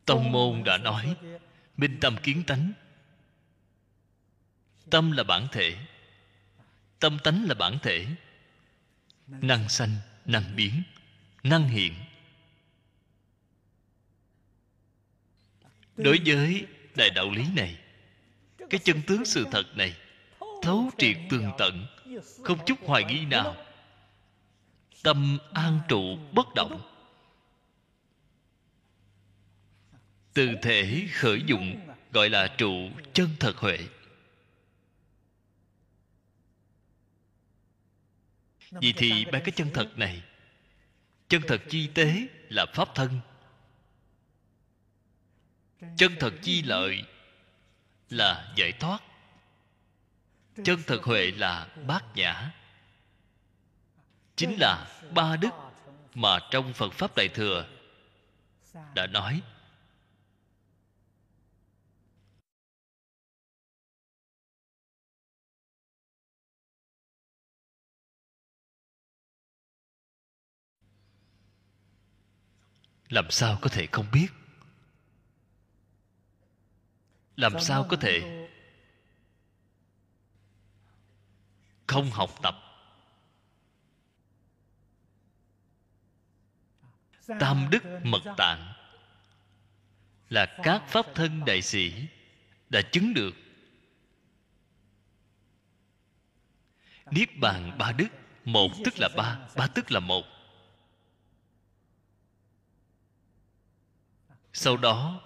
Tông môn đã nói, minh tâm kiến tánh. Tâm là bản thể, tâm tánh là bản thể năng sanh, năng biến, năng hiện. Đối với đại đạo lý này, cái chân tướng sự thật này, thấu triệt tường tận, không chút hoài nghi nào. Tâm an trụ bất động. Từ thể khởi dụng, gọi là trụ chân thật huệ. Vì thì ba cái chân thật này, chân thật chi tế là pháp thân. Chân thật chi lợi là giải thoát. Chân thật huệ là bát nhã. Chính là ba đức mà trong phật pháp đại thừa đã nói. Làm sao có thể không biết? Làm sao có thể không học tập? Tam đức mật tạng là các pháp thân đại sĩ đã chứng được. Niết bàn ba đức một tức là ba ba tức là một sau đó,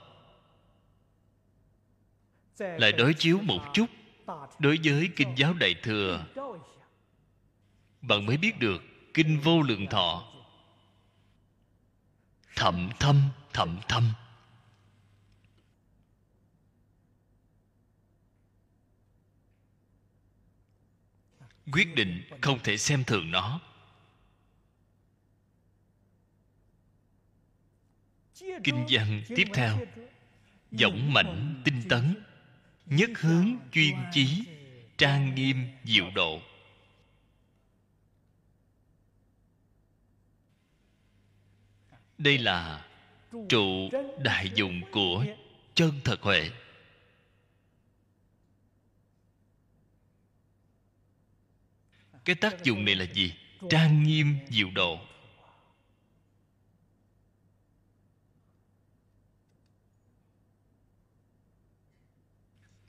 lại đối chiếu một chút đối với kinh giáo đại thừa. Bạn mới biết được kinh vô lượng thọ. Thậm thâm thậm thâm. Quyết định không thể xem thường nó. Kinh văn tiếp theo. Dõng mãnh tinh tấn, nhất hướng chuyên chí, trang nghiêm diệu độ. Đây là trụ đại dụng của chân thật huệ. Cái tác dụng này là gì? Trang nghiêm diệu độ.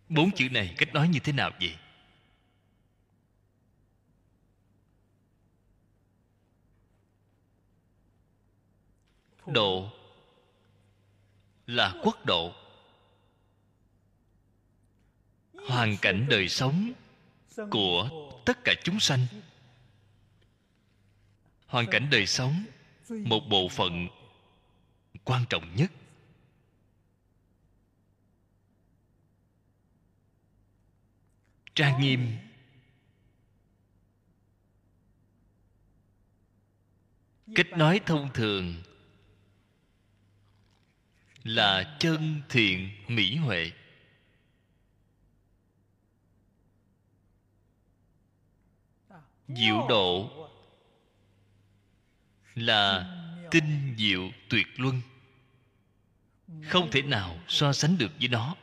Bốn chữ này cách nói như thế nào vậy? Độ là quốc độ. Hoàn cảnh đời sống của tất cả chúng sanh. Hoàn cảnh đời sống một bộ phận quan trọng nhất. Trang nghiêm. Cách nói thông thường là chân thiện mỹ huệ. Diệu độ là tinh diệu tuyệt luân. Không thể nào so sánh được với nó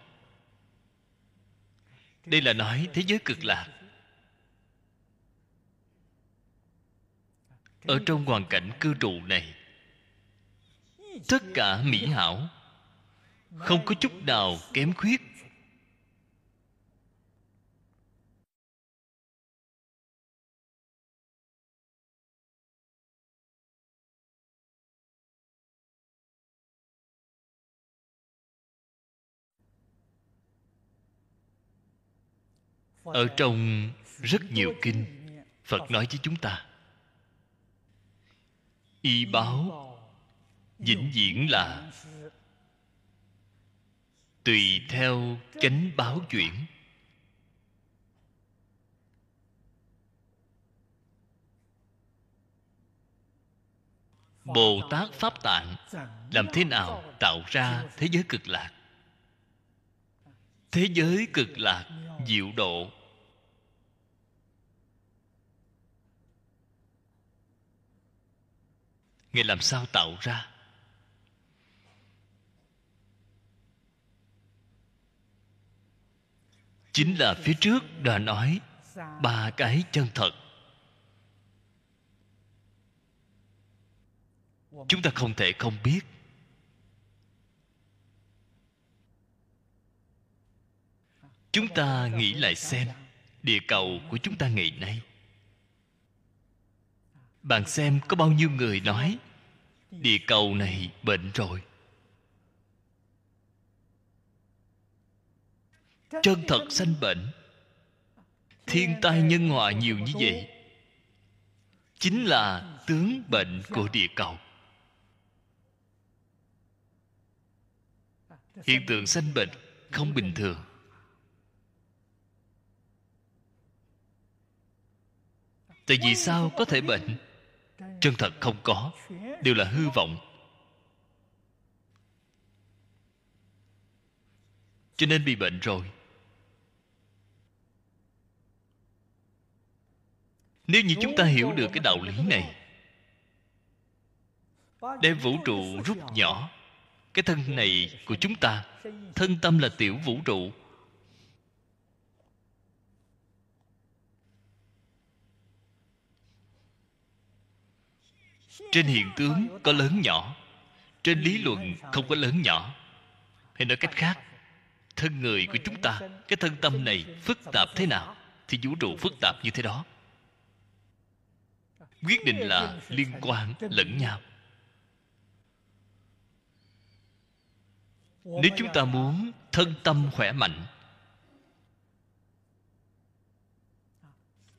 đây là nói thế giới cực lạc ở trong hoàn cảnh cư trụ này, tất cả mỹ hảo, không có chút nào kém khuyết. Ở trong rất nhiều kinh, phật nói với chúng ta, y báo vĩnh viễn là tùy theo chánh báo chuyển. Bồ tát pháp tạng làm thế nào tạo ra thế giới cực lạc? Thế giới cực lạc, diệu độ. Ngài làm sao tạo ra? Chính là phía trước đã nói, ba cái chân thật. Chúng ta không thể không biết. Chúng ta nghĩ lại xem địa cầu của chúng ta ngày nay. Bạn xem có bao nhiêu người nói, địa cầu này bệnh rồi. Chân thật sanh bệnh. Thiên tai nhân họa nhiều như vậy, chính là tướng bệnh của địa cầu. Hiện tượng sanh bệnh không bình thường. Tại vì sao có thể bệnh? Chân thật không có, đều là hư vọng. Cho nên bị bệnh rồi. Nếu như chúng ta hiểu được cái đạo lý này, đem vũ trụ rút nhỏ, cái thân này của chúng ta, thân tâm là tiểu vũ trụ trên hiện tướng có lớn nhỏ, trên lý luận không có lớn nhỏ. Hay nói cách khác, thân người của chúng ta, cái thân tâm này phức tạp thế nào thì vũ trụ phức tạp như thế đó. Quyết định là liên quan lẫn nhau. Nếu chúng ta muốn thân tâm khỏe mạnh,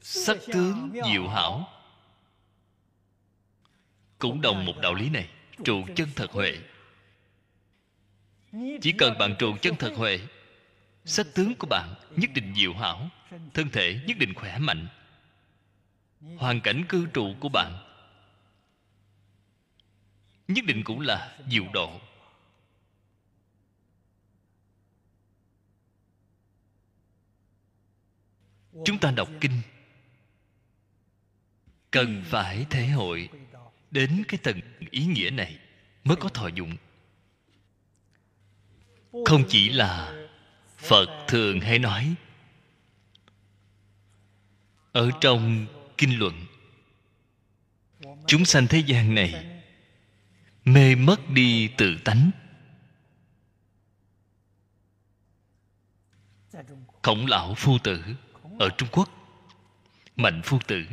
sắc tướng diệu hảo cũng đồng một đạo lý này, trụ chân thật huệ. Chỉ cần bạn trụ chân thật huệ sắc tướng của bạn nhất định diệu hảo, thân thể nhất định khỏe mạnh. Hoàn cảnh cư trụ của bạn nhất định cũng là diệu độ. Chúng ta đọc kinh. Cần phải thể hội đến cái tầng ý nghĩa này mới có thọ dụng. Không chỉ là phật thường hay nói, ở trong kinh luận, chúng sanh thế gian này mê mất đi tự tánh. Khổng lão phu tử ở trung quốc, mạnh phu tử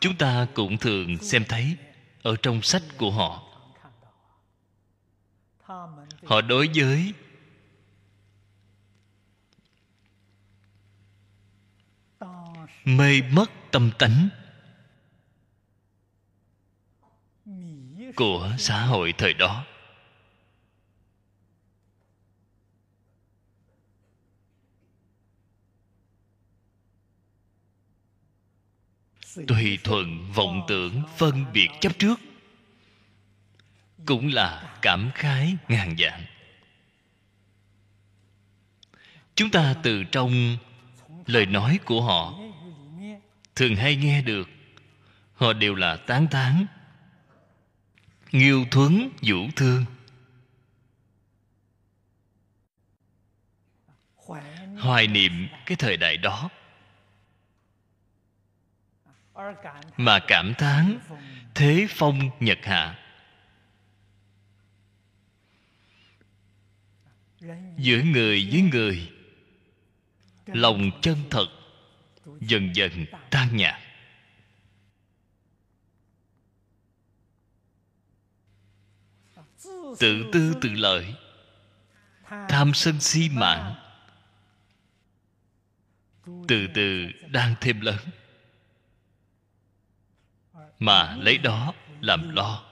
chúng ta cũng thường xem thấy ở trong sách của họ. Họ đối với mê mất tâm tánh của xã hội thời đó. Tùy thuận vọng tưởng phân biệt chấp trước. Cũng là cảm khái ngàn dạng chúng ta từ trong lời nói của họ, thường hay nghe được, họ đều là tán tán, nghiêu thuấn vũ thương. Hoài niệm cái thời đại đó mà cảm thán thế phong nhật hạ. Giữa người với người, lòng chân thật, dần dần tan nhạt tự tư tự lợi, tham sân si mạng. Từ từ đang thêm lớn mà lấy đó làm lo.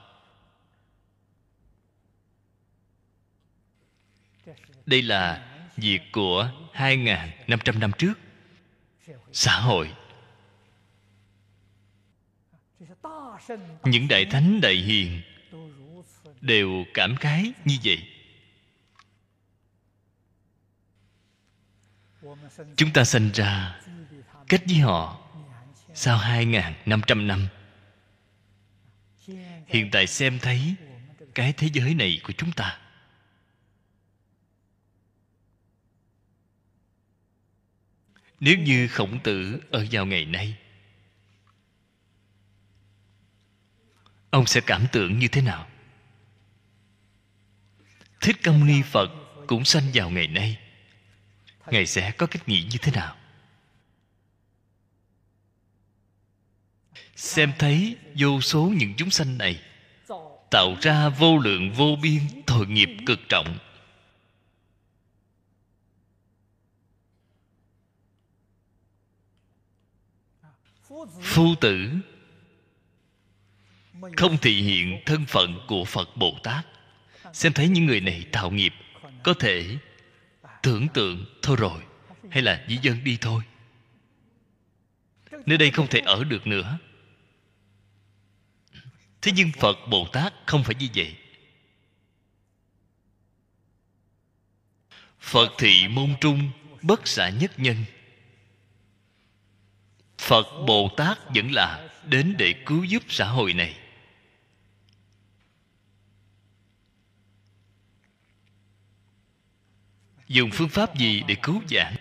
Đây là việc của 2.500 năm trước. Xã hội. Những đại thánh, đại hiền đều cảm khái như vậy. Chúng ta sinh ra cách với họ sau 2.500 năm hiện tại xem thấy cái thế giới này của chúng ta. Nếu như khổng tử ở vào ngày nay, ông sẽ cảm tưởng như thế nào? Thích công ni phật cũng sanh vào ngày nay, ngài sẽ có cách nghĩ như thế nào? Xem thấy vô số những chúng sanh này tạo ra vô lượng vô biên tội nghiệp cực trọng. Phu tử không thể hiện thân phận của phật bồ tát. Xem thấy những người này tạo nghiệp, có thể tưởng tượng thôi rồi, hay là dĩ dân đi thôi. Nơi đây không thể ở được nữa thế nhưng phật bồ tát không phải như vậy. Phật thị môn trung, bất xả nhất nhân. Phật bồ tát vẫn là đến để cứu giúp xã hội này. Dùng phương pháp gì để cứu giảng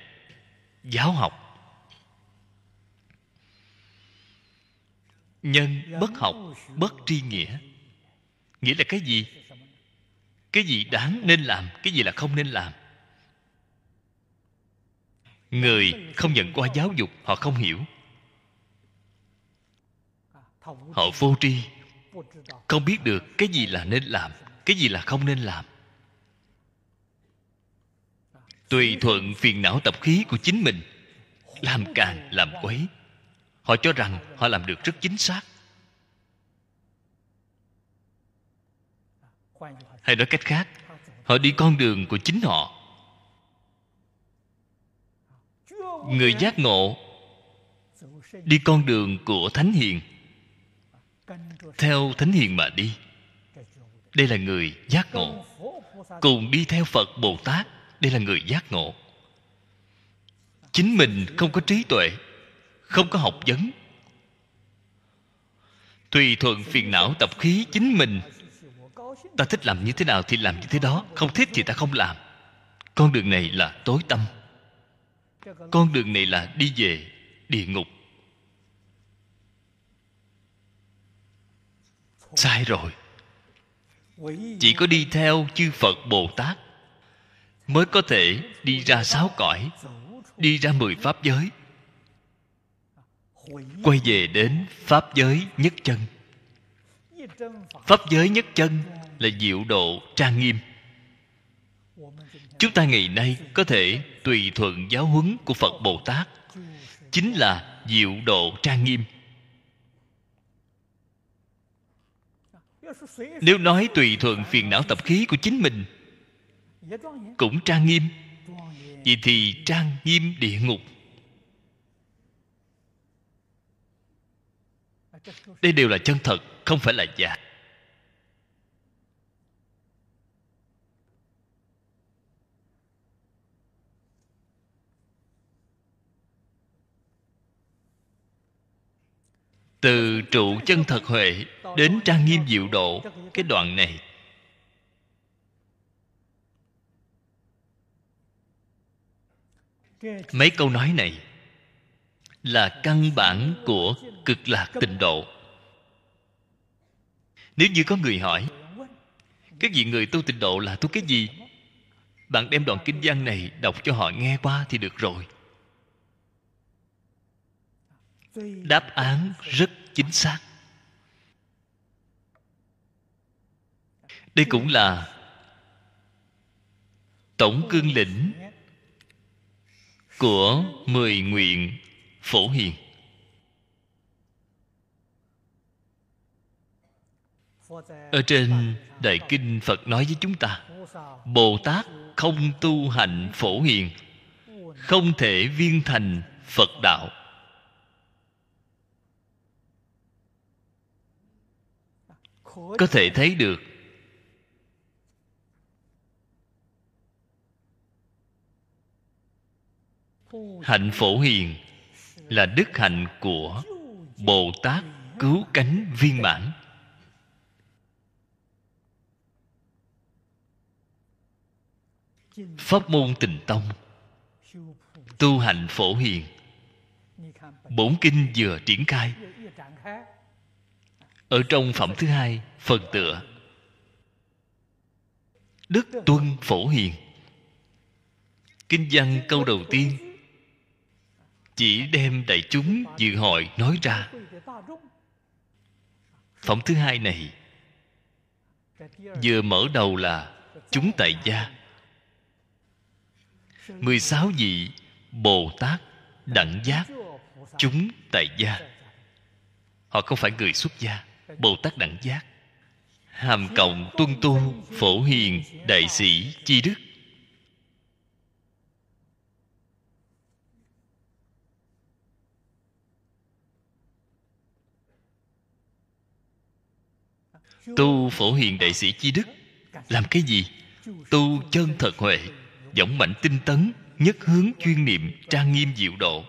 giáo học? Nhân bất học, bất tri nghĩa. Nghĩa là cái gì? Cái gì đáng nên làm, cái gì là không nên làm? Người không nhận qua giáo dục, họ không hiểu. Họ vô tri, không biết được cái gì là nên làm, cái gì là không nên làm. Tùy thuận phiền não tập khí của chính mình, làm càng làm quấy họ cho rằng họ làm được rất chính xác. Hay nói cách khác, họ đi con đường của chính họ. Người giác ngộ đi con đường của thánh hiền. Theo thánh hiền mà đi. Đây là người giác ngộ. Cùng đi theo phật bồ tát, đây là người giác ngộ. Chính mình không có trí tuệ không có học vấn. Tùy thuận phiền não tập khí chính mình, ta thích làm như thế nào thì làm như thế đó, không thích thì ta không làm. Con đường này là tối tâm. Con đường này là đi về địa ngục. Sai rồi. Chỉ có đi theo chư phật bồ tát mới có thể đi ra sáu cõi, đi ra mười pháp giới quay về đến pháp giới nhất chân. Pháp giới nhất chân là diệu độ trang nghiêm. Chúng ta ngày nay có thể tùy thuận giáo huấn của phật bồ tát, chính là diệu độ trang nghiêm. Nếu nói tùy thuận phiền não tập khí của chính mình, cũng trang nghiêm. Vậy thì trang nghiêm địa ngục đây đều là chân thật, không phải là giả. Từ trụ chân thật huệ đến trang nghiêm diệu độ, cái đoạn này. Mấy câu nói này là căn bản của cực lạc tịnh độ. Nếu như có người hỏi các vị người tu tịnh độ là tu cái gì? Bạn đem đoạn kinh văn này đọc cho họ nghe qua thì được rồi. Đáp án rất chính xác. Đây cũng là tổng cương lĩnh của mười nguyện phổ hiền. Ở trên đại kinh phật nói với chúng ta bồ tát không tu hành phổ hiền, không thể viên thành phật đạo. Có thể thấy được, hạnh phổ hiền là đức hạnh của bồ tát cứu cánh viên mãn. Pháp môn tịnh tông. Tu hành phổ hiền. Bổn kinh vừa triển khai. Ở trong phẩm thứ hai, phần tựa. Đức tuân phổ hiền. Kinh văn câu đầu tiên. Chỉ đem đại chúng dự hội nói ra. Phẩm thứ hai này, vừa mở đầu là chúng tại gia. 16 vị Bồ Tát đẳng giác chúng tại gia. Họ không phải người xuất gia Bồ Tát đẳng giác. Hàm cộng tuân tu phổ hiền đại sĩ chi đức. Tu phổ hiền đại sĩ chi đức, làm cái gì? Tu chân thật huệ dõng mạnh tinh tấn, nhất hướng chuyên niệm trang nghiêm diệu độ.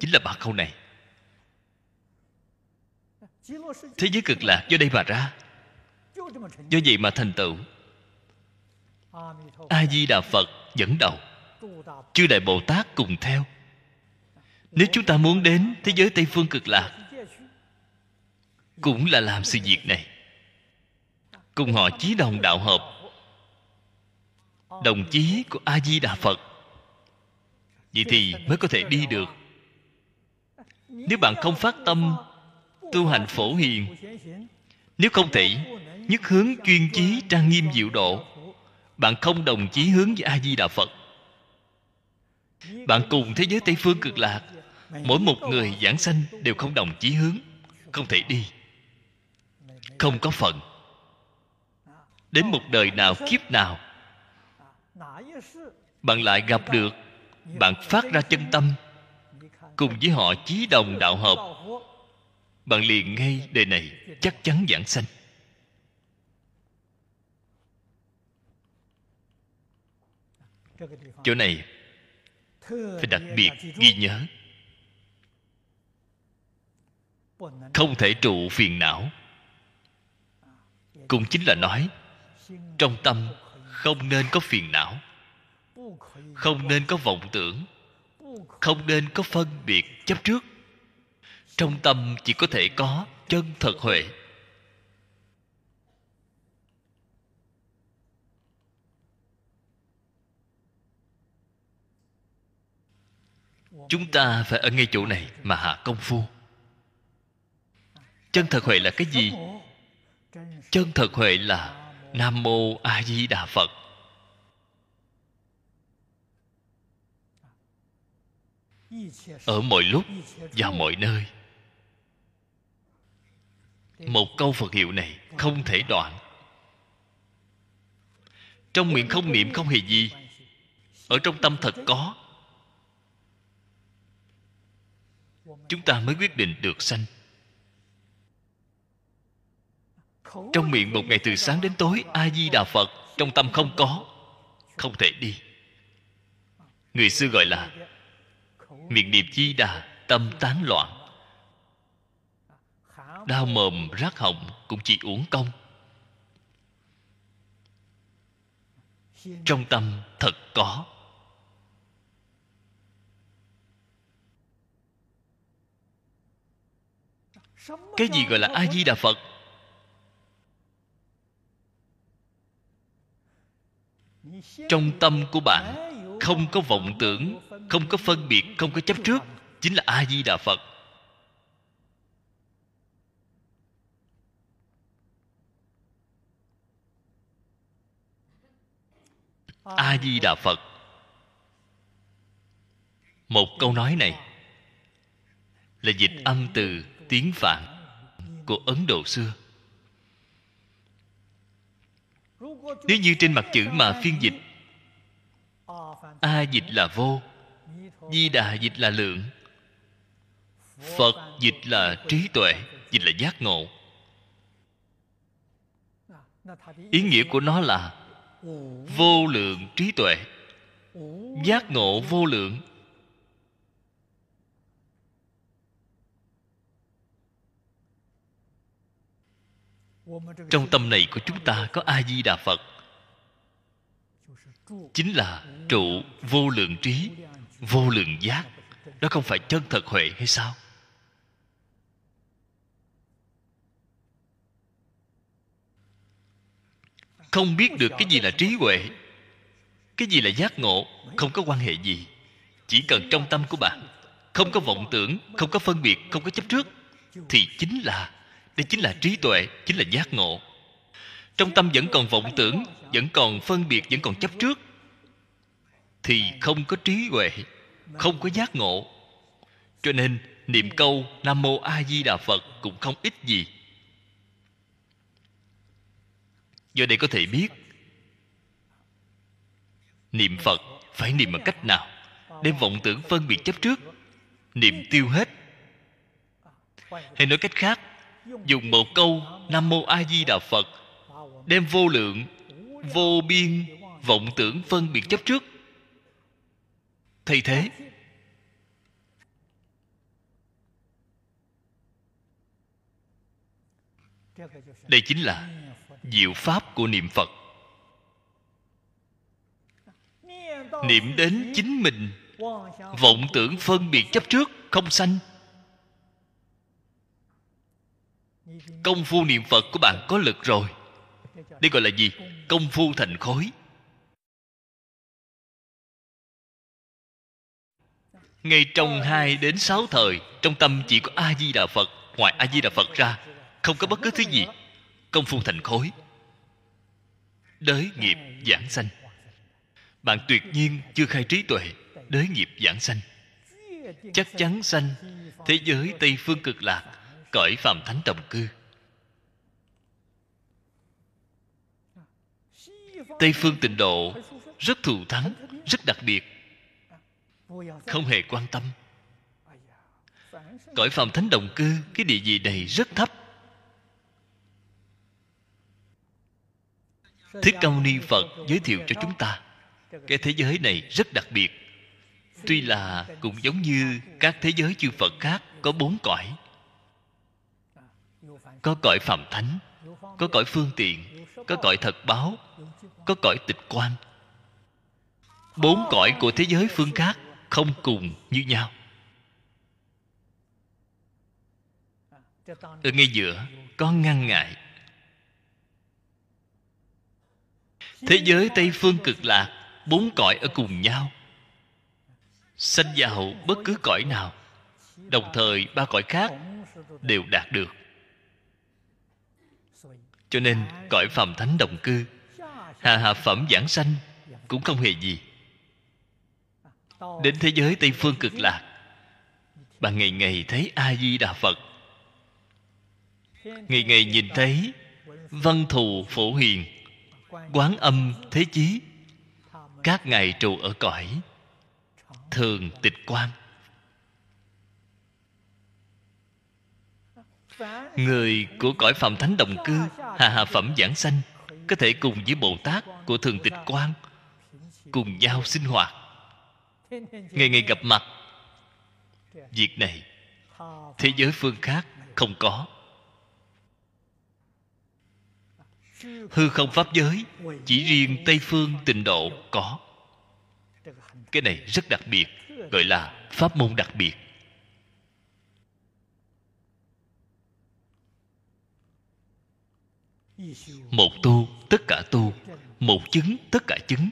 Chính là ba câu này. Thế giới cực lạc do đây mà ra. Do vậy mà thành tựu. A di đà phật dẫn đầu. Chư đại bồ tát cùng theo. Nếu chúng ta muốn đến thế giới tây phương cực lạc, cũng là làm sự việc này. Cùng họ chí đồng đạo hợp đồng chí của a di đà phật. Vậy thì mới có thể đi được. Nếu bạn không phát tâm tu hành phổ hiền, nếu không thể nhất hướng chuyên chí trang nghiêm diệu độ, bạn không đồng chí hướng với a di đà phật. Bạn cùng thế giới tây phương cực lạc, mỗi một người giảng sanh đều không đồng chí hướng, không thể đi. Không có phận đến một đời nào, kiếp nào bạn lại gặp được, bạn phát ra chân tâm, cùng với họ chí đồng đạo hợp. Bạn liền ngay đề này chắc chắn giảng sanh. Chỗ này phải đặc biệt ghi nhớ. Không thể trụ phiền não. Cũng chính là nói, trong tâm không nên có phiền não không nên có vọng tưởng, không nên có phân biệt chấp trước. Trong tâm chỉ có thể có chân thật huệ. Chúng ta phải ở ngay chỗ này mà hạ công phu. Chân thật huệ là cái gì? Chân thật huệ là nam mô a di đà phật. Ở mọi lúc và mọi nơi. Một câu phật hiệu này không thể đoạn. Trong miệng không niệm không hề gì, ở trong tâm thật có. Chúng ta mới quyết định được sanh. Trong miệng một ngày từ sáng đến tối, a di đà phật, trong tâm không có, không thể đi. Người xưa gọi là miệng niệm chi đà, tâm tán loạn. Đau mồm, rát họng cũng chỉ uổng công. Trong tâm thật có. Cái gì gọi là a di đà phật? Trong tâm của bạn không có vọng tưởng, không có phân biệt, không có chấp trước, chính là a di đà phật. A di đà phật. Một câu nói này là dịch âm từ tiếng phạn của ấn độ xưa. Nếu như trên mặt chữ mà phiên dịch a dịch là vô, di đà dịch là lượng. Phật dịch là trí tuệ, dịch là giác ngộ. Ý nghĩa của nó là vô lượng trí tuệ, giác ngộ vô lượng. Trong tâm này của chúng ta có a di đà phật chính là trụ vô lượng trí, vô lượng giác. Đó không phải chân thật huệ hay sao? Không biết được cái gì là trí huệ, cái gì là giác ngộ, không có quan hệ gì. Chỉ cần trong tâm của bạn, không có vọng tưởng, không có phân biệt, không có chấp trước, thì chính là, đây chính là trí tuệ, chính là giác ngộ trong tâm vẫn còn vọng tưởng, vẫn còn phân biệt, vẫn còn chấp trước, thì không có trí huệ, không có giác ngộ. Cho nên, niệm câu nam mô a di đà phật cũng không ít gì. Do đây có thể biết, niệm phật phải niệm bằng cách nào? Đem vọng tưởng phân biệt chấp trước, niệm tiêu hết. Hay nói cách khác, dùng một câu nam mô a di đà phật đem vô lượng, vô biên, vọng tưởng phân biệt chấp trước. Thay thế. Đây chính là diệu pháp của niệm phật. Niệm đến chính mình, vọng tưởng phân biệt chấp trước không sanh. Công phu niệm phật của bạn có lực rồi đây gọi là gì? Công phu thành khối ngay trong hai đến sáu thời, trong tâm chỉ có a di đà phật. Ngoài a di đà phật ra, không có bất cứ thứ gì công phu thành khối đới nghiệp giảng sanh. Bạn tuyệt nhiên chưa khai trí tuệ, đới nghiệp giảng sanh. Chắc chắn sanh thế giới tây phương cực lạc, cõi phàm thánh đồng cư. Tây phương tịnh độ rất thù thắng, rất đặc biệt. Không hề quan tâm. Cõi phàm thánh đồng cư, cái địa vị này rất thấp. Thích cao ni phật giới thiệu cho chúng ta, cái thế giới này rất đặc biệt. Tuy là cũng giống như các thế giới chư phật khác có bốn cõi. Có cõi phạm thánh, có cõi phương tiện, có cõi thật báo có cõi tịch quan. Bốn cõi của thế giới phương khác không cùng như nhau. Ở ngay giữa, có ngăn ngại. Thế giới tây phương cực lạc, bốn cõi ở cùng nhau. Sanh vào bất cứ cõi nào, đồng thời ba cõi khác đều đạt được. Cho nên cõi phàm thánh đồng cư hà hạ phẩm giảng sanh cũng không hề gì. Đến thế giới tây phương cực lạc bạn ngày ngày thấy a di đà phật. Ngày ngày nhìn thấy văn thù phổ hiền, quán âm thế chí, các ngài trụ ở cõi thường tịch quan người của cõi phạm thánh đồng cư hà hạ phẩm giảng sanh có thể cùng với bồ tát của thường tịch Quang cùng nhau sinh hoạt. Ngày ngày gặp mặt. Việc này, thế giới phương khác không có. Hư không pháp giới, chỉ riêng tây phương tịnh độ có. Cái này rất đặc biệt, gọi là pháp môn đặc biệt. Một tu tất cả tu một chứng tất cả chứng.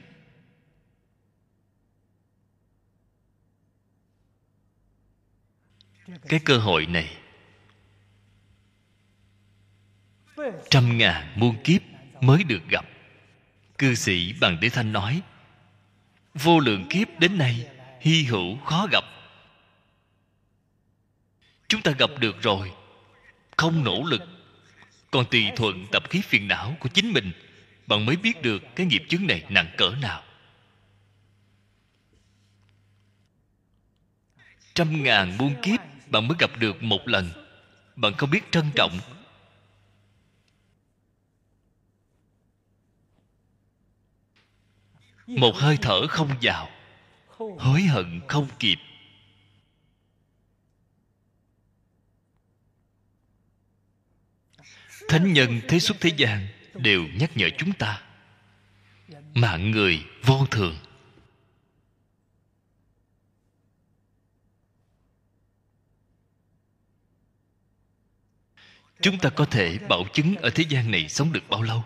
Cái cơ hội này, trăm ngàn muôn kiếp mới được gặp. Cư sĩ bằng đế thanh nói, vô lượng kiếp đến nay, hy hữu khó gặp. Chúng ta gặp được rồi, không nỗ lực. Còn tùy thuận tập khí phiền não của chính mình bạn mới biết được cái nghiệp chướng này nặng cỡ nào. Trăm ngàn muôn kiếp, bạn mới gặp được một lần. Bạn không biết trân trọng. Một hơi thở không vào. Hối hận không kịp. Thánh nhân thế xuất thế gian đều nhắc nhở chúng ta. Mạng người vô thường. Chúng ta có thể bảo chứng ở thế gian này sống được bao lâu?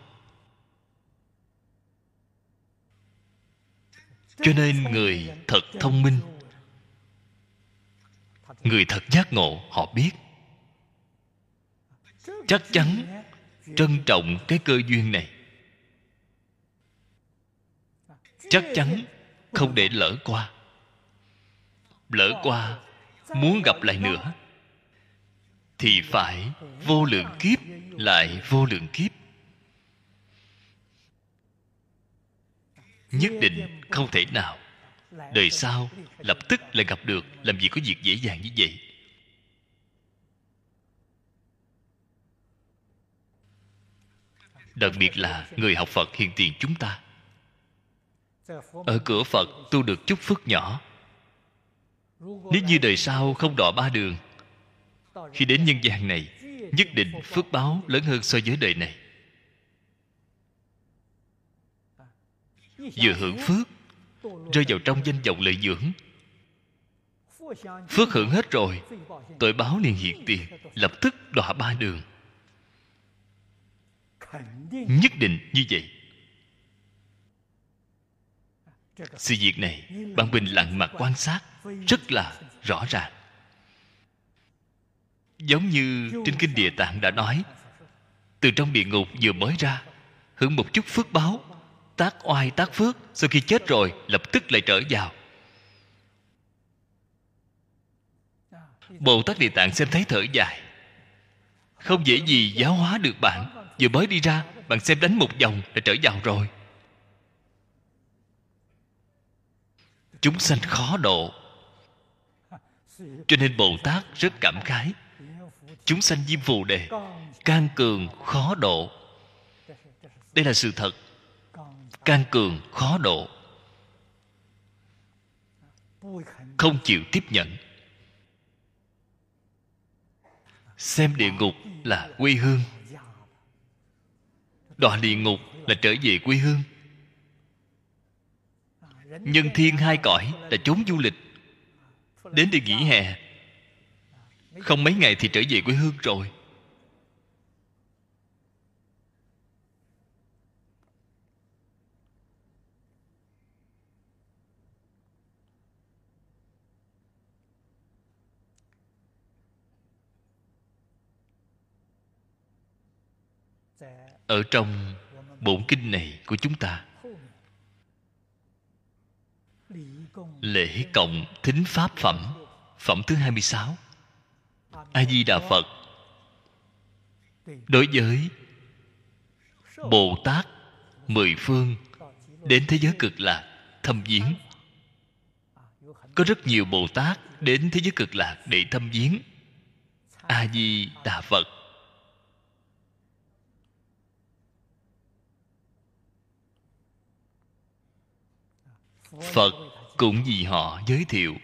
Cho nên người thật thông minh. Người thật giác ngộ, họ biết. Chắc chắn trân trọng cái cơ duyên này. Chắc chắn không để lỡ qua. Lỡ qua, muốn gặp lại nữa, thì phải vô lượng kiếp lại vô lượng kiếp. Nhất định không thể nào. Đời sau lập tức lại gặp được, làm gì có việc dễ dàng như vậy. Đặc biệt là người học phật hiện tiền chúng ta. Ở cửa phật, tu được chút phước nhỏ. Nếu như đời sau không đọa ba đường, khi đến nhân gian này, nhất định phước báo lớn hơn so với đời này. Vừa hưởng phước, rơi vào trong danh vọng lợi dưỡng. Phước hưởng hết rồi, tội báo liền hiện tiền, lập tức đọa ba đường nhất định như vậy. Sự việc này bạn bình lặng mà quan sát, rất là rõ ràng. Giống như trên kinh địa tạng đã nói, từ trong địa ngục vừa mới ra, hưởng một chút phước báo, tác oai tác phước, sau khi chết rồi, lập tức lại trở vào. Bồ tát địa tạng xem thấy thở dài. Không dễ gì giáo hóa được bạn vừa mới đi ra, bạn xem đánh một vòng đã trở vào rồi. Chúng sanh khó độ. Cho nên bồ tát rất cảm khái. Chúng sanh diêm phù đề, can cường khó độ. Đây là sự thật. Can cường khó độ. Không chịu tiếp nhận. Xem địa ngục là quê hương đọa địa ngục là trở về quê hương. Nhân thiên hai cõi là chốn du lịch. Đến để nghỉ hè. Không mấy ngày thì trở về quê hương rồi. Ở trong bổn kinh này của chúng ta. Lễ cộng thính pháp phẩm phẩm thứ 26 a di đà phật. Đối với bồ tát mười phương đến thế giới cực lạc thâm viếng. Có rất nhiều bồ tát đến thế giới cực lạc để thâm viếng a di đà phật. Phật cũng vì họ giới thiệu.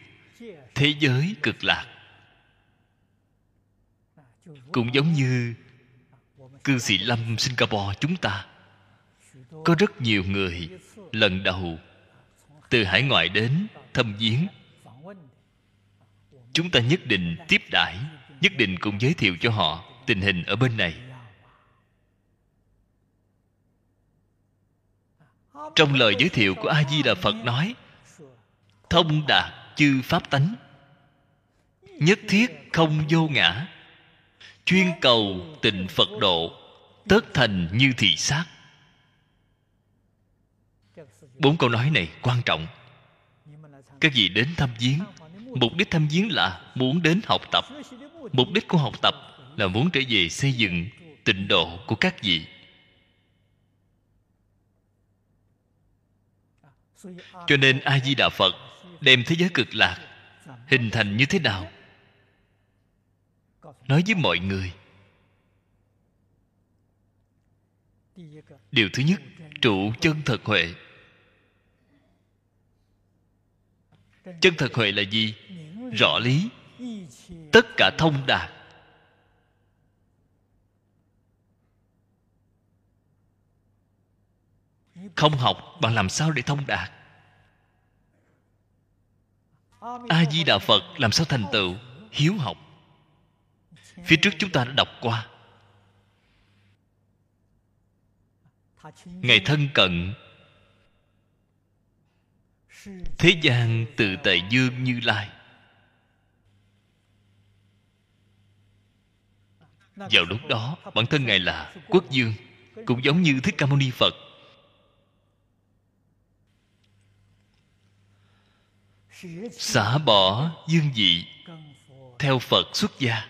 Thế giới cực lạc. Cũng giống như cư sĩ lâm singapore chúng ta. Có rất nhiều người lần đầu từ hải ngoại đến thăm viếng. Chúng ta nhất định tiếp đãi, nhất định cũng giới thiệu cho họ tình hình ở bên này. Trong lời giới thiệu của a di đà phật nói, thông đạt chư pháp tánh, nhất thiết không vô ngã, chuyên cầu tịnh phật độ, tất thành như thị sát bốn câu nói này quan trọng. Các vị đến thăm viếng, mục đích thăm viếng là muốn đến học tập. Mục đích của học tập là muốn trở về xây dựng tịnh độ của các vị. Cho nên a di đà phật đem thế giới cực lạc hình thành như thế nào? Nói với mọi người. Điều thứ nhất, trụ chân thật huệ. Chân thật huệ là gì? Rõ lý. Tất cả thông đạt. Không học bạn làm sao để thông đạt? A di đà phật, làm sao thành tựu? Hiếu học. Phía trước chúng ta đã đọc qua. Ngày thân cận. Thế gian từ tệ dương như lai. Vào lúc đó, bản thân ngài là quốc dương, cũng giống như thích ca mâu ni phật. Xả bỏ dương vị theo phật xuất gia.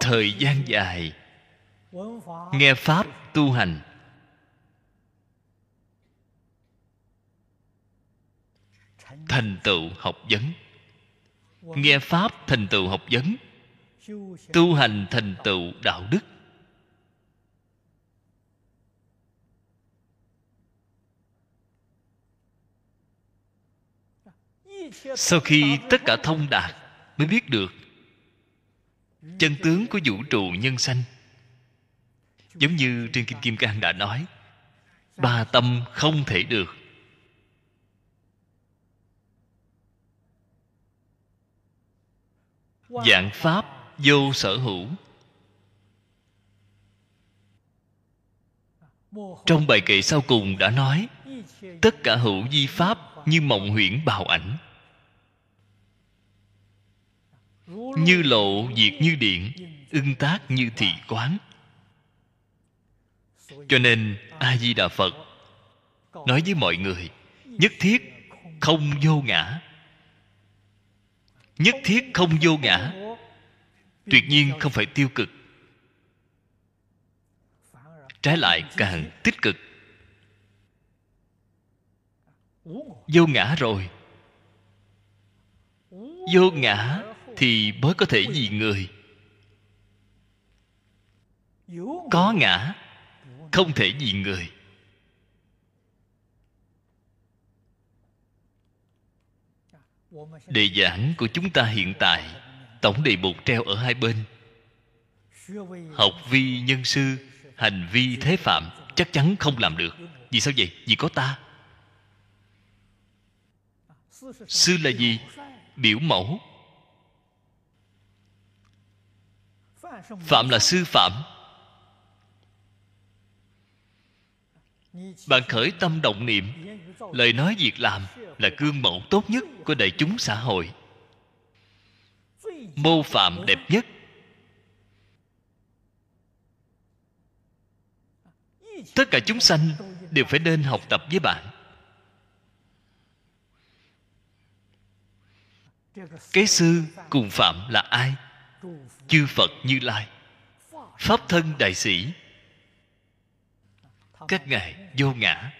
Thời gian dài, nghe pháp tu hành. Thành tựu học vấn. Nghe pháp thành tựu học vấn. Tu hành thành tựu đạo đức. Sau khi tất cả thông đạt, mới biết được chân tướng của vũ trụ nhân sanh. Giống như trên kinh kim cang đã nói, ba tâm không thể được. Dạng pháp vô sở hữu. Trong bài kệ sau cùng đã nói, tất cả hữu di pháp như mộng huyễn bào ảnh như lộ diệt như điện, ưng tác như thị quán. Cho nên a di đà phật nói với mọi người, nhất thiết không vô ngã. Nhất thiết không vô ngã, tuyệt nhiên không phải tiêu cực. Trái lại càng tích cực. Vô ngã rồi. Vô ngã thì mới có thể vì người. Có ngã, không thể vì người. Đề giảng của chúng ta hiện tại, tổng đề mục treo ở hai bên. Học vi nhân sư, hành vi thế phạm chắc chắn không làm được. Vì sao vậy? Vì có ta. Sư là gì? Biểu mẫu. Phạm là sư phạm. Bạn khởi tâm động niệm. Lời nói việc làm là gương mẫu tốt nhất của đại chúng xã hội. Mô phạm đẹp nhất. Tất cả chúng sanh đều phải nên học tập với bạn. Cái sư cùng phạm là ai chư phật như lai, pháp thân đại sĩ. Các ngài vô ngã.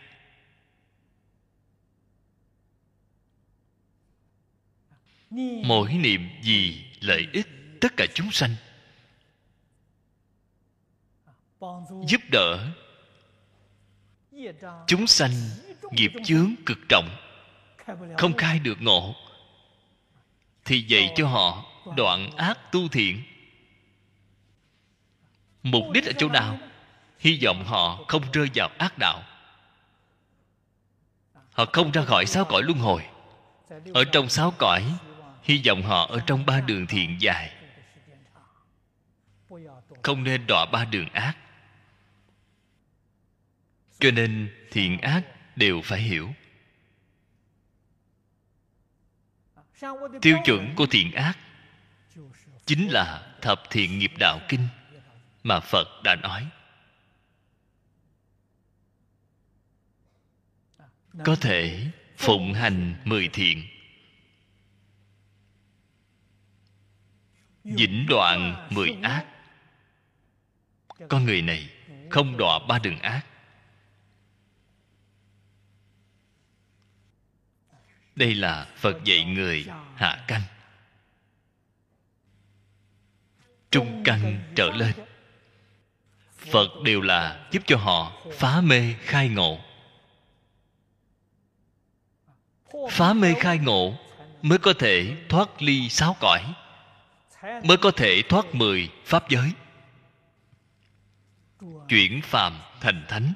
Mỗi niệm vì lợi ích tất cả chúng sanh, giúp đỡ chúng sanh nghiệp chướng cực trọng, không khai được ngộ, thì dạy cho họ đoạn ác tu thiện mục đích ở chỗ nào? Hy vọng họ không rơi vào ác đạo. Họ không ra khỏi sáu cõi luân hồi. Ở trong sáu cõi, hy vọng họ ở trong ba đường thiện dài. Không nên đọa ba đường ác. Cho nên thiện ác đều phải hiểu. Tiêu chuẩn của thiện ác chính là thập thiện nghiệp đạo kinh mà phật đã nói. Có thể phụng hành mười thiện vĩnh đoạn mười ác. Con người này không đọa ba đường ác. Đây là phật dạy người hạ căn trung căn trở lên phật đều là giúp cho họ phá mê khai ngộ. Phá mê khai ngộ mới có thể thoát ly sáu cõi, mới có thể thoát mười pháp giới. Chuyển phàm thành thánh.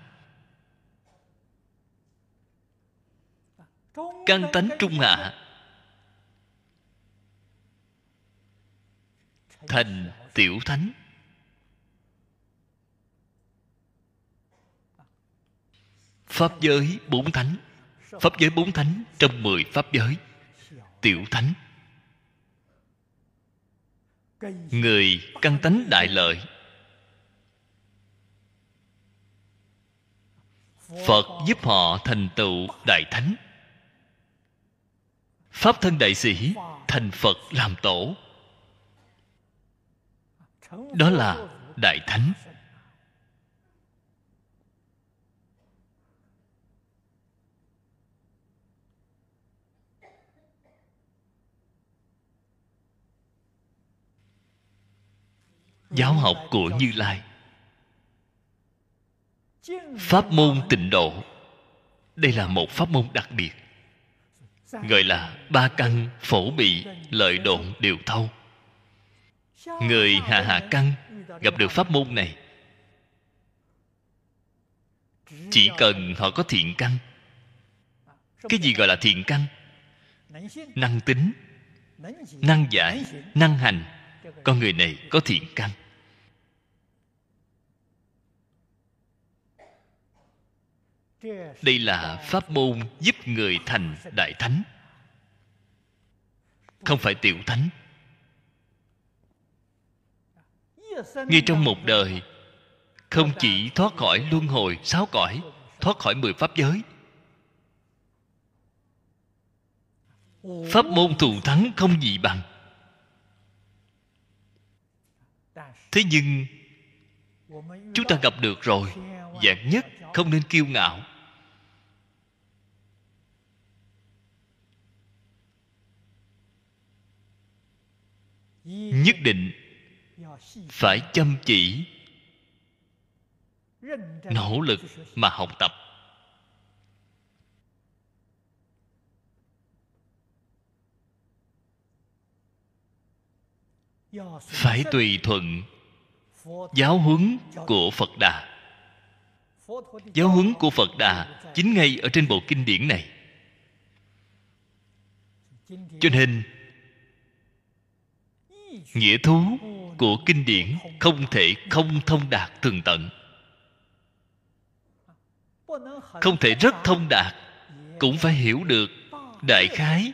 Căn tánh trung hạ thành tiểu thánh. Pháp giới bốn thánh. Pháp giới bốn thánh trong mười pháp giới. Tiểu thánh. Người căn tánh đại lợi. Phật giúp họ thành tựu đại thánh. Pháp thân đại sĩ thành phật làm tổ. Đó là đại thánh. Giáo học của như lai. Pháp môn tịnh độ. Đây là một pháp môn đặc biệt, gọi là ba căn phổ bị lợi độn đều thâu. Người hạ hạ căn gặp được pháp môn này. Chỉ cần họ có thiện căn. Cái gì gọi là thiện căn? Năng tính, năng giải, năng hành. Con người này có thiện căn. Đây là pháp môn giúp người thành đại thánh. Không phải tiểu thánh. Ngay trong một đời, không chỉ thoát khỏi luân hồi, sáu cõi, thoát khỏi mười pháp giới. Pháp môn thù thắng không gì bằng. Thế nhưng, chúng ta gặp được rồi dạng nhất không nên kiêu ngạo. Nhất định phải chăm chỉ, nỗ lực mà học tập. Phải tùy thuận giáo huấn của phật đà. Giáo huấn của phật đà chính ngay ở trên bộ kinh điển này. Cho nên nghĩa thú của kinh điển không thể không thông đạt tường tận. Không thể rất thông đạt, cũng phải hiểu được đại khái.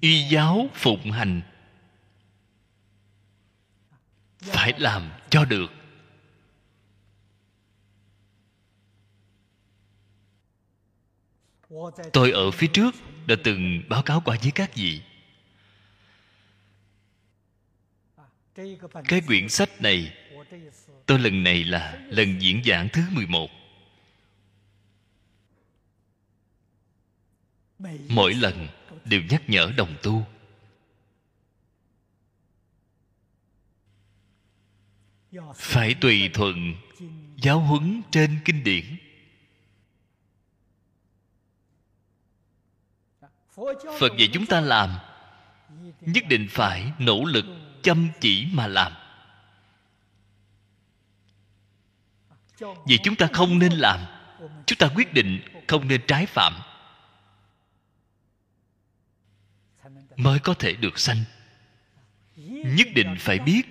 Y giáo phụng hành phải làm cho được. Tôi ở phía trước đã từng báo cáo qua với các vị. Cái quyển sách này tôi lần này là lần diễn giảng thứ 11 Mỗi lần đều nhắc nhở đồng tu. Phải tùy thuận giáo huấn trên kinh điển. Phật dạy chúng ta làm. Nhất định phải nỗ lực chăm chỉ mà làm. Vì chúng ta không nên làm. chúng ta quyết định không nên trái phạm. Mới có thể được sanh. Nhất định phải biết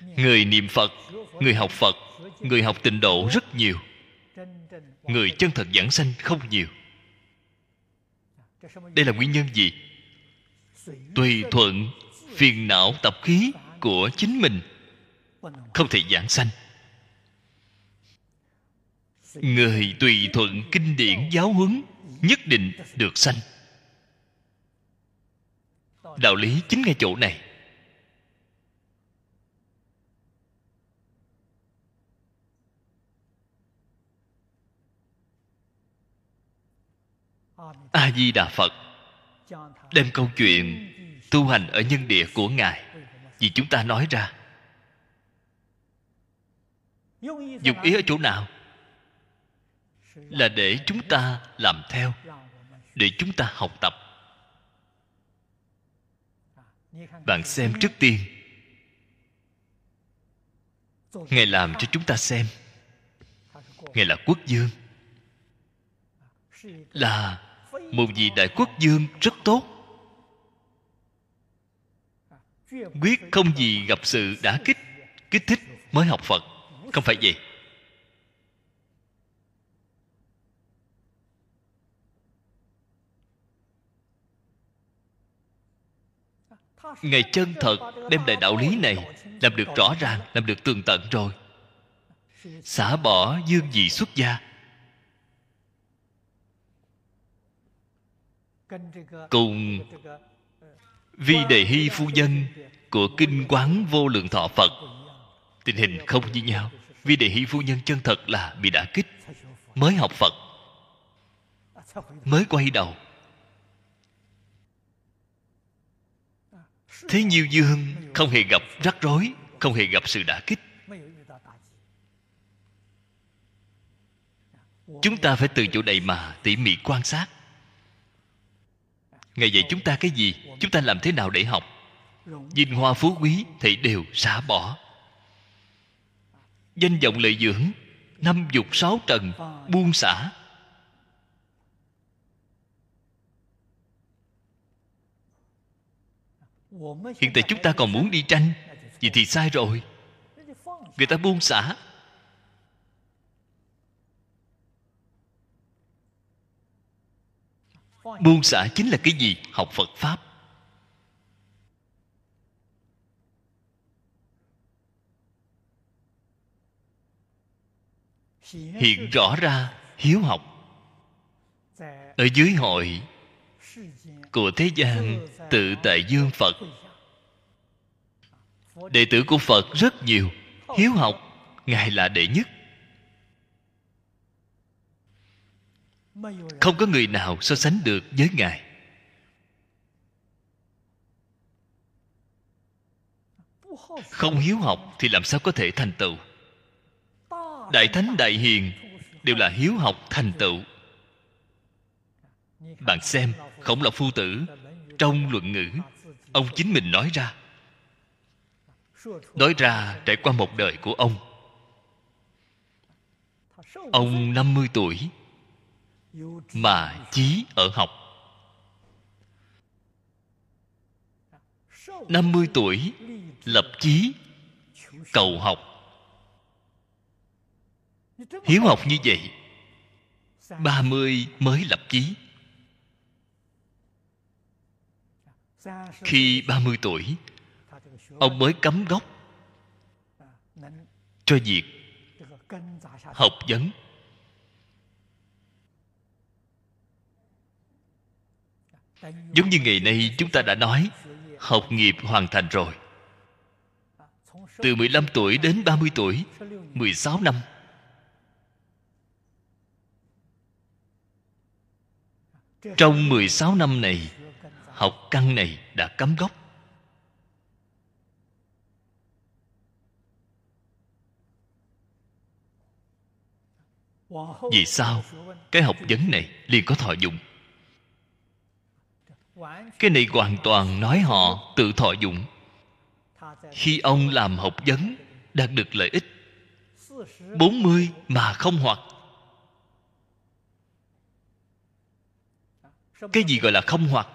người niệm phật người học phật người học tịnh độ rất nhiều. người chân thật giảng sanh không nhiều đây là nguyên nhân gì? Tùy thuận, phiền não, tập khí của chính mình. Không thể giảng sanh. Người tùy thuận kinh điển giáo huấn nhất định được sanh. Đạo lý chính ngay chỗ này. A di đà phật, đem câu chuyện tu hành ở nhân địa của ngài vì chúng ta nói ra. Dùng ý ở chỗ nào? Là để chúng ta làm theo, để chúng ta học tập. Bạn xem trước tiên. Ngài làm cho chúng ta xem. Ngài là quốc dương là một vị đại quốc dương rất tốt. Quyết không gì gặp sự đã kích kích thích mới học phật. Không phải vậy. Ngài chân thật đem lại đạo lý này, làm được rõ ràng, làm được tường tận rồi. Xả bỏ dương vị xuất gia cùng vi đề hy phu nhân của kinh quán vô lượng thọ phật, tình hình không như nhau. Vi đề hy phu nhân chân thật là bị đả kích, mới học phật, mới quay đầu. Thế nhiêu dương không hề gặp rắc rối, không hề gặp sự đả kích. Chúng ta phải từ chỗ này mà tỉ mỉ quan sát ngày dạy chúng ta cái gì? Chúng ta làm thế nào để học? Vinh hoa phú quý thì đều xả bỏ. Danh vọng lợi dưỡng, năm dục sáu trần, buông xả. Hiện tại chúng ta còn muốn đi tranh vậy thì sai rồi. Người ta buông xả. Buông xả chính là cái gì? Học phật pháp. Hiện rõ ra hiếu học. Ở dưới hội của thế gian, tự tại dương phật. Đệ tử của phật rất nhiều. Hiếu học, ngài là đệ nhất. Không có người nào so sánh được với ngài. Không hiếu học thì làm sao có thể thành tựu? Đại thánh, đại hiền đều là hiếu học thành tựu. Bạn xem, khổng lộc phu tử, trong luận ngữ, ông chính mình nói ra. Nói ra trải qua một đời của ông. Ông 50 tuổi mà chí ở học. 50 tuổi, lập chí, cầu học. Hiếu học như vậy 30 mới lập chí. Khi 30 tuổi, Ông mới cấm gốc Cho việc Học vấn. Giống như ngày nay chúng ta đã nói, Học nghiệp hoàn thành rồi. Từ 15 tuổi đến 30 tuổi 16 năm. Trong 16 năm này, Học căn này đã cắm gốc. Vì sao? Cái học vấn này liền có thọ dụng cái này hoàn toàn nói họ tự thọ dụng. Khi ông làm học vấn, đạt được lợi ích. 40 mà không hoặc. Cái gì gọi là không hoặc?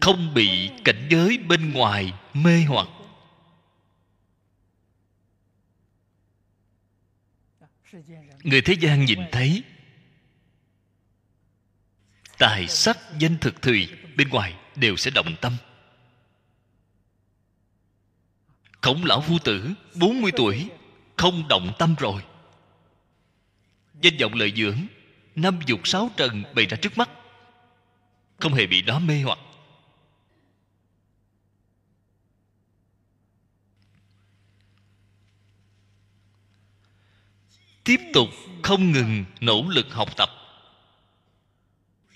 Không bị cảnh giới bên ngoài mê hoặc. Người thế gian nhìn thấy tài sắc danh thực thùy, bên ngoài đều sẽ động tâm. Khổng lão phu tử 40 tuổi, không động tâm rồi. Danh vọng lợi dưỡng, năm dục sáu trần bày ra trước mắt. Không hề bị đó mê hoặc. Tiếp tục không ngừng nỗ lực học tập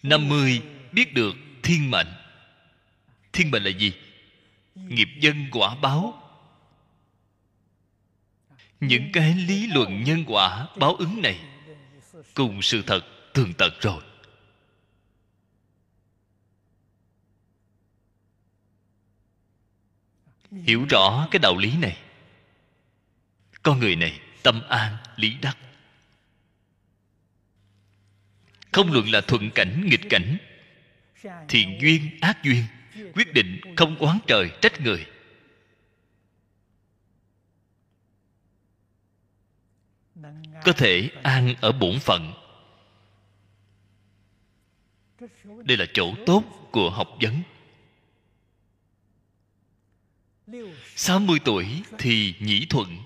năm mươi biết được thiên mệnh. Thiên mệnh là gì? Nghiệp dân quả báo. Những cái lý luận nhân quả báo ứng này cùng sự thật tường tận rồi. Hiểu rõ cái đạo lý này. Con người này tâm an lý đắc không luận là thuận cảnh, nghịch cảnh. Thiện duyên, ác duyên, quyết định không oán trời, trách người. Có thể an ở bổn phận. Đây là chỗ tốt của học vấn. 60 tuổi thì nhĩ thuận.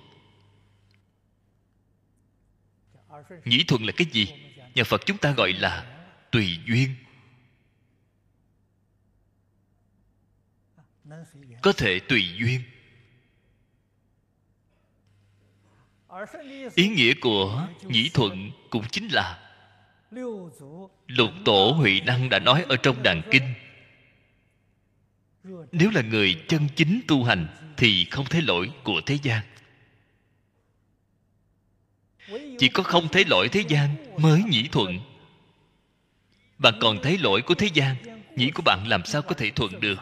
Nhĩ thuận là cái gì? Nhà phật chúng ta gọi là tùy duyên. Có thể tùy duyên. Ý nghĩa của nhĩ thuận cũng chính là lục tổ huệ năng đã nói ở trong đàn kinh, nếu là người chân chính tu hành thì không thấy lỗi của thế gian chỉ có không thấy lỗi thế gian mới nhĩ thuận. Bạn còn thấy lỗi của thế gian, nhĩ của bạn làm sao có thể thuận được?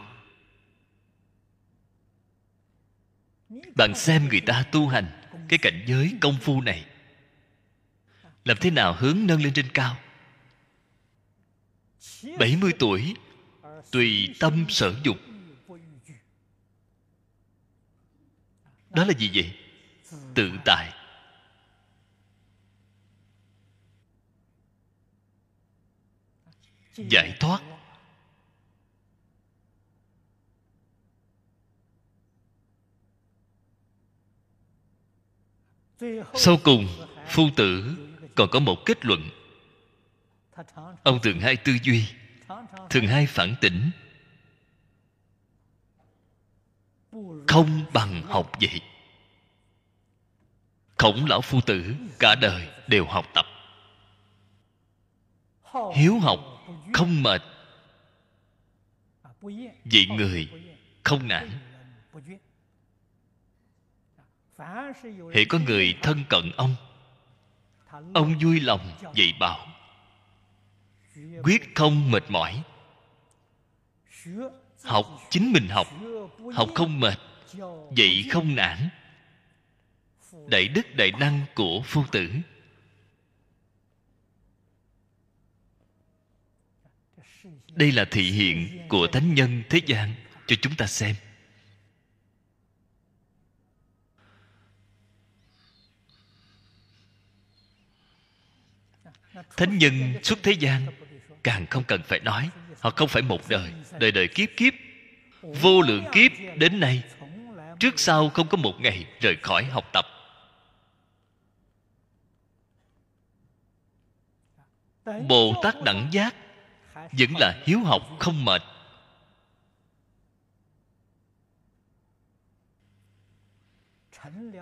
Bạn xem người ta tu hành, cái cảnh giới công phu này, làm thế nào hướng nâng lên trên cao? 70 tuổi, tùy tâm sở dục. Đó là gì vậy? Tự tại. Giải thoát. Sau cùng, phu tử còn có một kết luận. Ông thường hay tư duy thường hay phản tỉnh, không bằng học vậy. Khổng lão phu tử cả đời đều học tập. Hiếu học không mệt. Vị người không nản hễ có người thân cận ông ông vui lòng dạy bảo. Quyết không mệt mỏi. Học chính mình học học không mệt, dạy không nản. Đại đức đại năng của phu tử. Đây là thị hiện của thánh nhân thế gian. Cho chúng ta xem. Thánh nhân xuất thế gian, càng không cần phải nói. Họ không phải một đời đời đời kiếp kiếp. Vô lượng kiếp đến nay, trước sau không có một ngày rời khỏi học tập. Bồ tát đẳng giác vẫn là hiếu học, không mệt.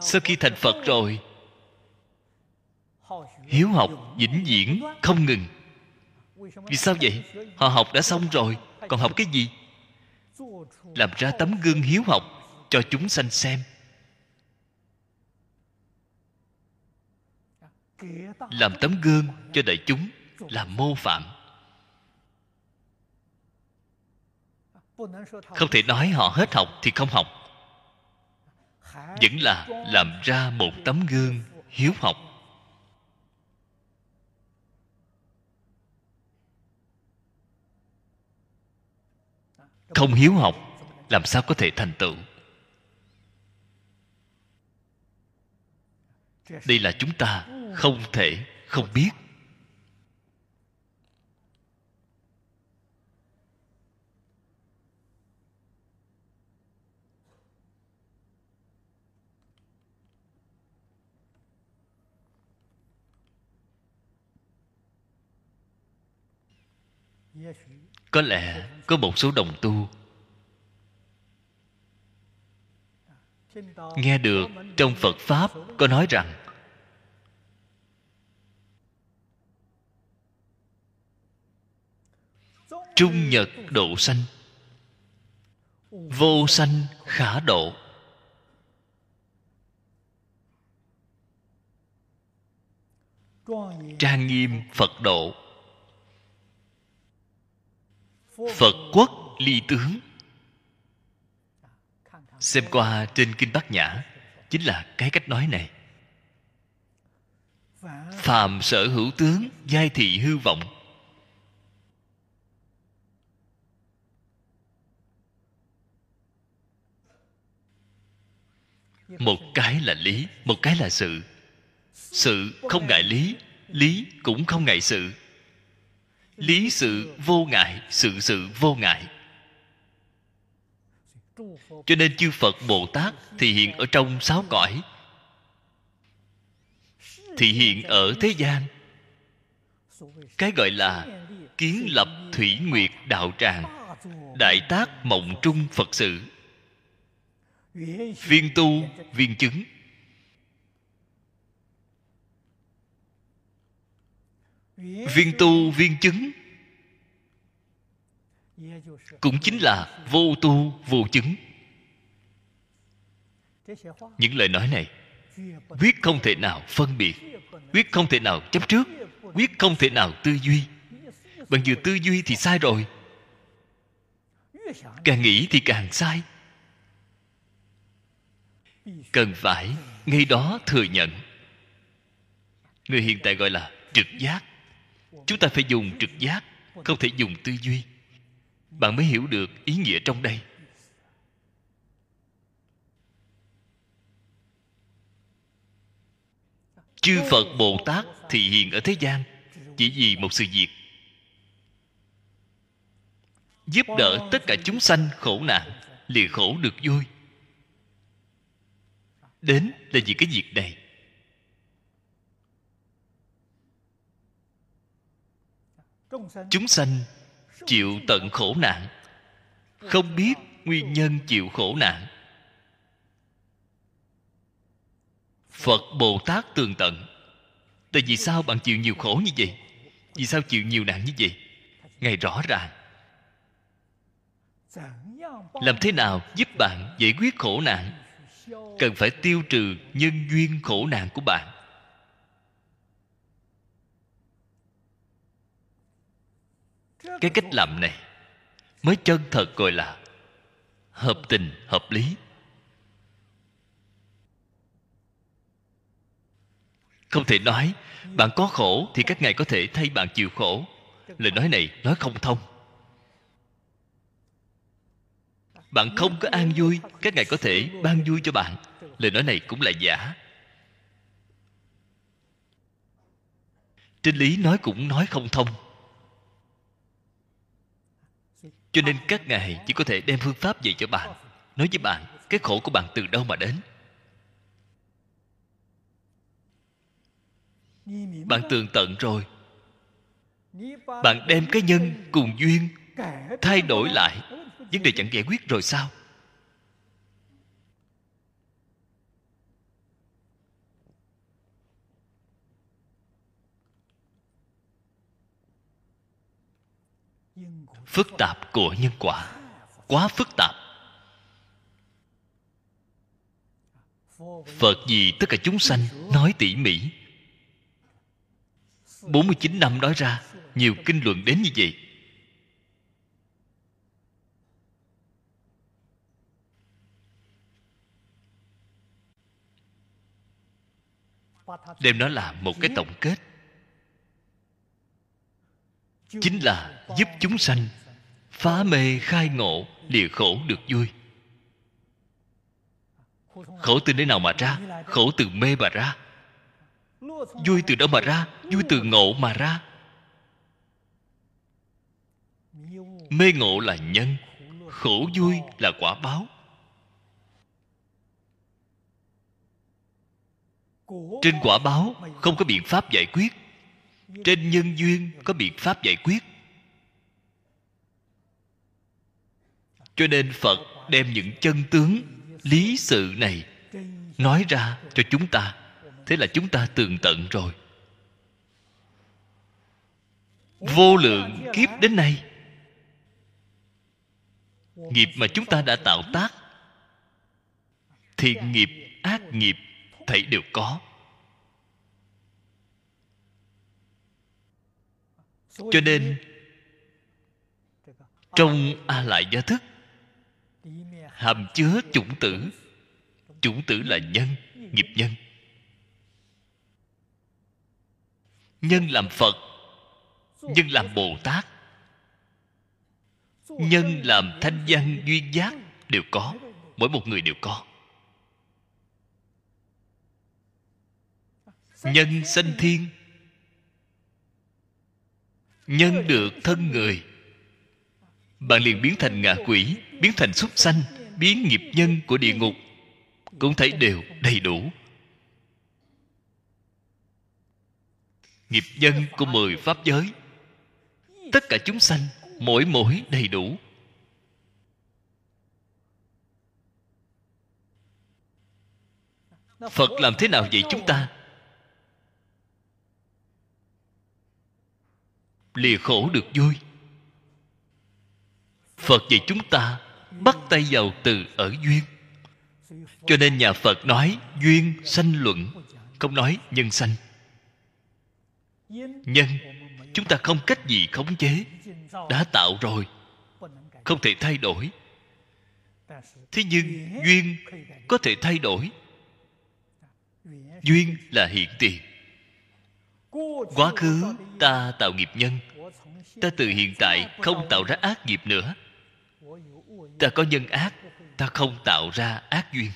Sau khi thành phật rồi, hiếu học vĩnh viễn không ngừng. Vì sao vậy? Họ học đã xong rồi, còn học cái gì? Làm ra tấm gương hiếu học cho chúng sanh xem. Làm tấm gương cho đại chúng làm mô phạm. Không thể nói họ hết học thì không học. Vẫn là làm ra một tấm gương hiếu học. Không hiếu học, làm sao có thể thành tựu? Đây là chúng ta không thể không biết. Có lẽ có một số đồng tu nghe được trong phật pháp có nói rằng, trung nhật độ sanh, vô sanh khả độ. Trang nghiêm phật độ phật quốc ly tướng xem qua trên kinh bát nhã, chính là cái cách nói này. Phàm sở hữu tướng, giai thị hư vọng. Một cái là lý, một cái là sự. Sự không ngại lý lý cũng không ngại sự lý sự vô ngại, sự sự vô ngại. Cho nên chư phật bồ tát thì hiện ở trong sáu cõi. Thì hiện ở thế gian. Cái gọi là kiến lập thủy nguyệt đạo tràng, đại tác mộng trung phật sự. Viên tu, viên chứng. Viên tu, viên chứng. Cũng chính là vô tu, vô chứng. Những lời nói này, quyết không thể nào phân biệt, quyết không thể nào chấp trước, quyết không thể nào tư duy. Bằng vừa tư duy thì sai rồi. Càng nghĩ thì càng sai. Cần phải ngay đó thừa nhận. Người hiện tại gọi là trực giác chúng ta phải dùng trực giác, không thể dùng tư duy. Bạn mới hiểu được ý nghĩa trong đây. Chư phật bồ tát thị hiện ở thế gian, chỉ vì một sự việc. Giúp đỡ tất cả chúng sanh khổ nạn, lìa khổ được vui. Đến là vì cái việc này. Chúng sanh chịu tận khổ nạn. Không biết nguyên nhân chịu khổ nạn. Phật bồ tát tường tận. Tại vì sao bạn chịu nhiều khổ như vậy? Vì sao chịu nhiều nạn như vậy? Ngài rõ ràng. Làm thế nào giúp bạn giải quyết khổ nạn? Cần phải tiêu trừ nhân duyên khổ nạn của bạn. Cái cách làm này mới chân thật gọi là hợp tình, hợp lý. Không thể nói bạn có khổ thì các ngài có thể thay bạn chịu khổ. Lời nói này nói không thông. Bạn không có an vui, các ngài có thể ban vui cho bạn. Lời nói này cũng là giả. Trên lý nói cũng nói không thông cho nên các ngài chỉ có thể đem phương pháp dạy cho bạn. Nói với bạn, cái khổ của bạn từ đâu mà đến? Bạn tường tận rồi. Bạn đem cái nhân cùng duyên thay đổi lại. Vấn đề chẳng giải quyết rồi sao? Phức tạp của nhân quả. Quá phức tạp. Phật vì tất cả chúng sanh nói tỉ mỉ. 49 năm nói ra, nhiều kinh luận đến như vậy. Đem nó là một cái tổng kết. Chính là giúp chúng sanh phá mê khai ngộ lìa khổ được vui. Khổ từ nơi nào mà ra? Khổ từ mê mà ra. Vui từ đâu mà ra, vui từ ngộ mà ra. Mê ngộ là nhân, khổ vui là quả báo. Trên quả báo không có biện pháp giải quyết. Trên nhân duyên có biện pháp giải quyết. Cho nên phật đem những chân tướng, lý sự này nói ra cho chúng ta. Thế là chúng ta tường tận rồi. Vô lượng kiếp đến nay, nghiệp mà chúng ta đã tạo tác, thiện nghiệp, ác nghiệp, thảy đều có. Cho nên, trong a lại gia thức hàm chứa chủng tử. Chủng tử là nhân, nghiệp nhân. Nhân làm phật, nhân làm bồ tát. Nhân làm thanh văn duyên giác đều có, mỗi một người đều có. Nhân sanh thiên. Nhân được thân người. Bạn liền biến thành ngạ quỷ, biến thành súc sanh biến nghiệp nhân của địa ngục cũng thấy đều đầy đủ. Nghiệp nhân của mười pháp giới, tất cả chúng sanh mỗi mỗi đầy đủ. Phật làm thế nào vậy chúng ta? Lìa khổ được vui. Phật dạy chúng ta bắt tay vào từ ở duyên. Cho nên nhà phật nói, duyên sanh luận, không nói nhân sanh. Nhân, chúng ta không cách gì khống chế, đã tạo rồi, không thể thay đổi. Thế nhưng duyên có thể thay đổi. Duyên là hiện tiền. Quá khứ ta tạo nghiệp nhân, ta từ hiện tại không tạo ra ác nghiệp nữa ta có nhân ác, ta không tạo ra ác duyên.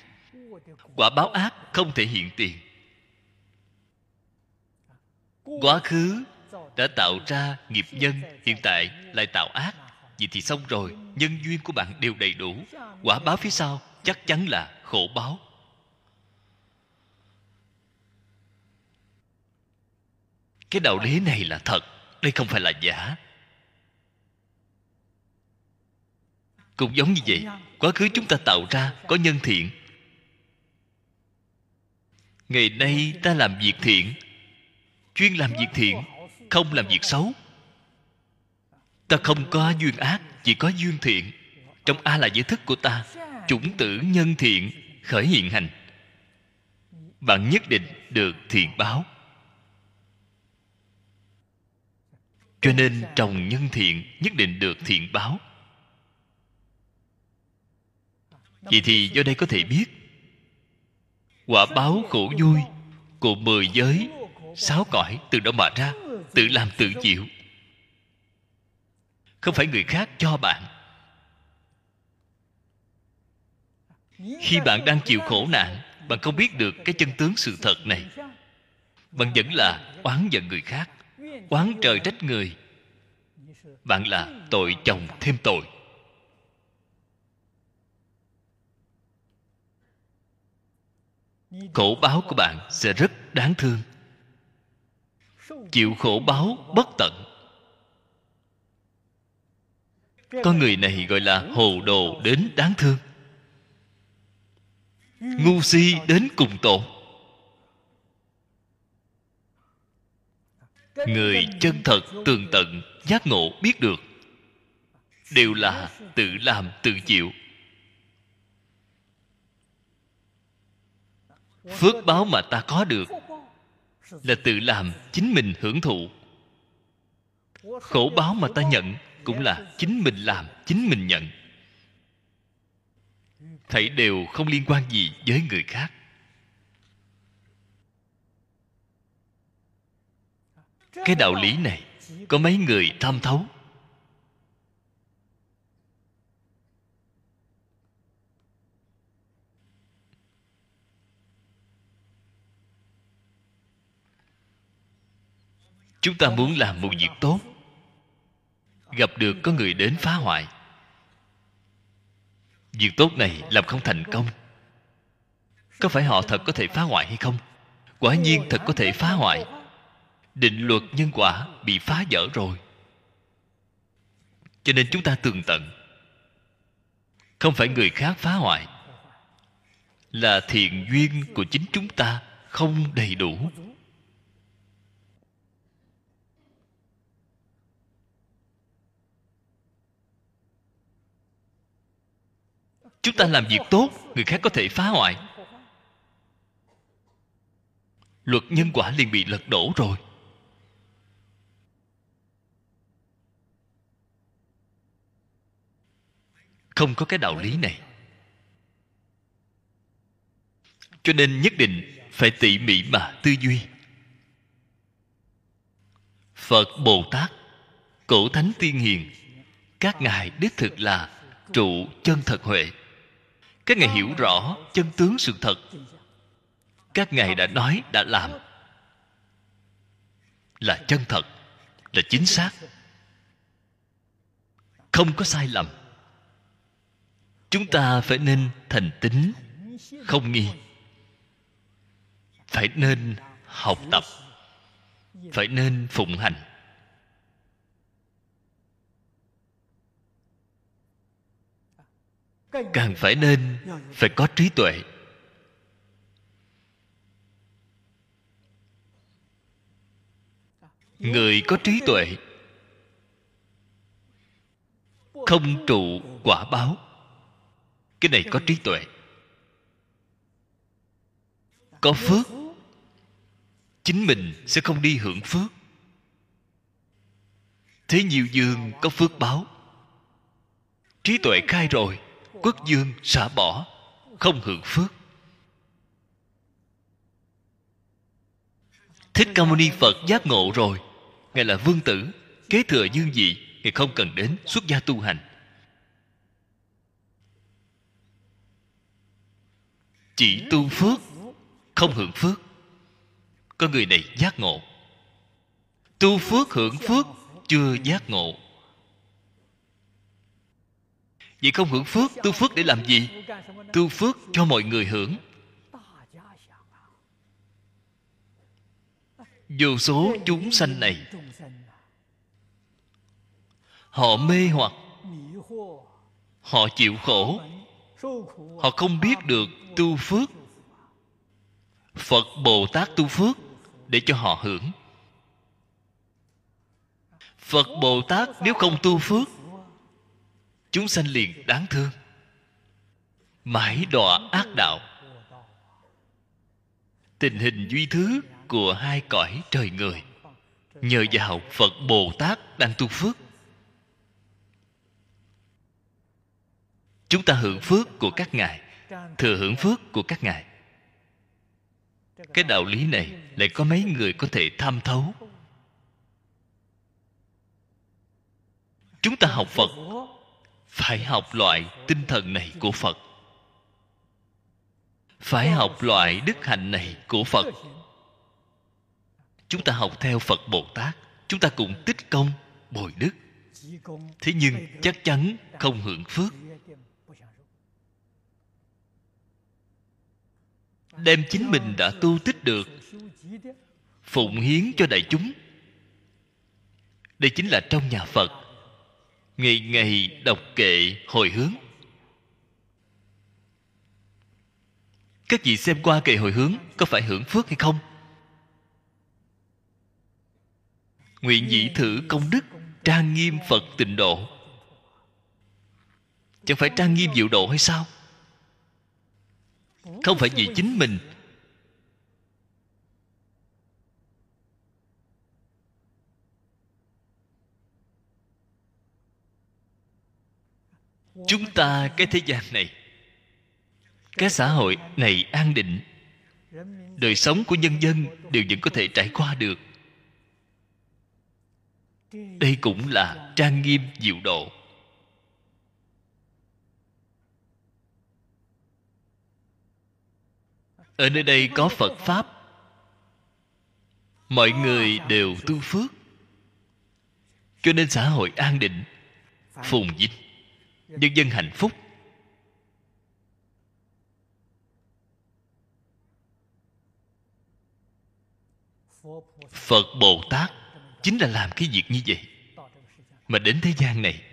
Quả báo ác không thể hiện tiền. Quá khứ đã tạo ra nghiệp nhân, hiện tại lại tạo ác. Vậy thì xong rồi, nhân duyên của bạn đều đầy đủ. Quả báo phía sau chắc chắn là khổ báo. Cái đạo lý này là thật, đây không phải là giả. Cũng giống như vậy, quá khứ chúng ta tạo ra có nhân thiện. Ngày nay ta làm việc thiện, chuyên làm việc thiện, không làm việc xấu. Ta không có duyên ác, chỉ có duyên thiện. Trong a là giới thức của ta, chủng tử nhân thiện, khởi hiện hành. Bạn nhất định được thiện báo. Cho nên trồng nhân thiện, nhất định được thiện báo. Vậy thì do đây có thể biết. Quả báo khổ vui của mười giới, sáu cõi từ đó mà ra, tự làm tự chịu. Không phải người khác cho bạn. Khi bạn đang chịu khổ nạn, bạn không biết được cái chân tướng sự thật này. Bạn vẫn là oán giận người khác, oán trời trách người. Bạn là tội chồng thêm tội. Khổ báo của bạn sẽ rất đáng thương. Chịu khổ báo bất tận. Con người này gọi là hồ đồ đến đáng thương. Ngu si đến cùng tột người chân thật, tường tận, giác ngộ biết được. Đều là tự làm, tự chịu. Phước báo mà ta có được là tự làm chính mình hưởng thụ. Khổ báo mà ta nhận cũng là chính mình làm, chính mình nhận. Thảy đều không liên quan gì với người khác. Cái đạo lý này có mấy người tham thấu? Chúng ta muốn làm một việc tốt. Gặp được có người đến phá hoại. Việc tốt này làm không thành công. Có phải họ thật có thể phá hoại hay không? Quả nhiên thật có thể phá hoại. Định luật nhân quả bị phá vỡ rồi. Cho nên chúng ta tường tận. Không phải người khác phá hoại. Là thiện duyên của chính chúng ta không đầy đủ. Chúng ta làm việc tốt, người khác có thể phá hoại. Luật nhân quả liền bị lật đổ rồi. Không có cái đạo lý này. Cho nên nhất định phải tỉ mỉ mà tư duy. Phật bồ tát, cổ thánh tiên hiền, các ngài đích thực là trụ chân thật huệ các ngài hiểu rõ chân tướng sự thật, các ngài đã nói, đã làm, là chân thật, là chính xác. Không có sai lầm. Chúng ta phải nên thành tín, không nghi. Phải nên học tập, phải nên phụng hành. Càng phải nên phải có trí tuệ. Người có trí tuệ không trụ quả báo. Cái này có trí tuệ. Có phước, chính mình sẽ không đi hưởng phước. Thế nhiều dương có phước báo. Trí tuệ khai rồi quốc dương xả bỏ, không hưởng phước. Thích ca mâu ni phật giác ngộ rồi, ngài là vương tử, kế thừa dương vị, ngài không cần đến xuất gia tu hành. Chỉ tu phước, không hưởng phước. Có người này giác ngộ. Tu phước hưởng phước, chưa giác ngộ vì không hưởng phước, tu phước để làm gì? Tu phước cho mọi người hưởng. Vô số chúng sanh này, họ mê hoặc, họ chịu khổ. Họ không biết được tu phước. Phật bồ tát tu phước để cho họ hưởng. Phật bồ tát nếu không tu phước chúng sanh liền đáng thương. Mãi đọa ác đạo. Tình hình duy thứ của hai cõi trời người. Nhờ vào phật bồ tát đang tu phước. Chúng ta hưởng phước của các ngài, thừa hưởng phước của các ngài. Cái đạo lý này lại có mấy người có thể tham thấu. Chúng ta học phật phải học loại tinh thần này của phật. Phải học loại đức hạnh này của phật. Chúng ta học theo phật bồ tát, chúng ta cũng tích công, bồi đức. Thế nhưng chắc chắn không hưởng phước. Đem chính mình đã tu tích được, phụng hiến cho đại chúng. Đây chính là trong nhà phật ngày ngày đọc kệ hồi hướng. Các vị xem qua kệ hồi hướng có phải hưởng phước hay không? Nguyện dĩ thử công đức trang nghiêm phật tịnh độ. Chẳng phải trang nghiêm diệu độ hay sao? Không phải vì chính mình chúng ta, cái thế gian này, cái xã hội này an định. Đời sống của nhân dân đều vẫn có thể trải qua được. Đây cũng là trang nghiêm diệu độ. Ở nơi đây có phật pháp. Mọi người đều tu phước. Cho nên xã hội an định, phồn vinh nhân dân hạnh phúc. Phật bồ tát chính là làm cái việc như vậy mà đến thế gian này.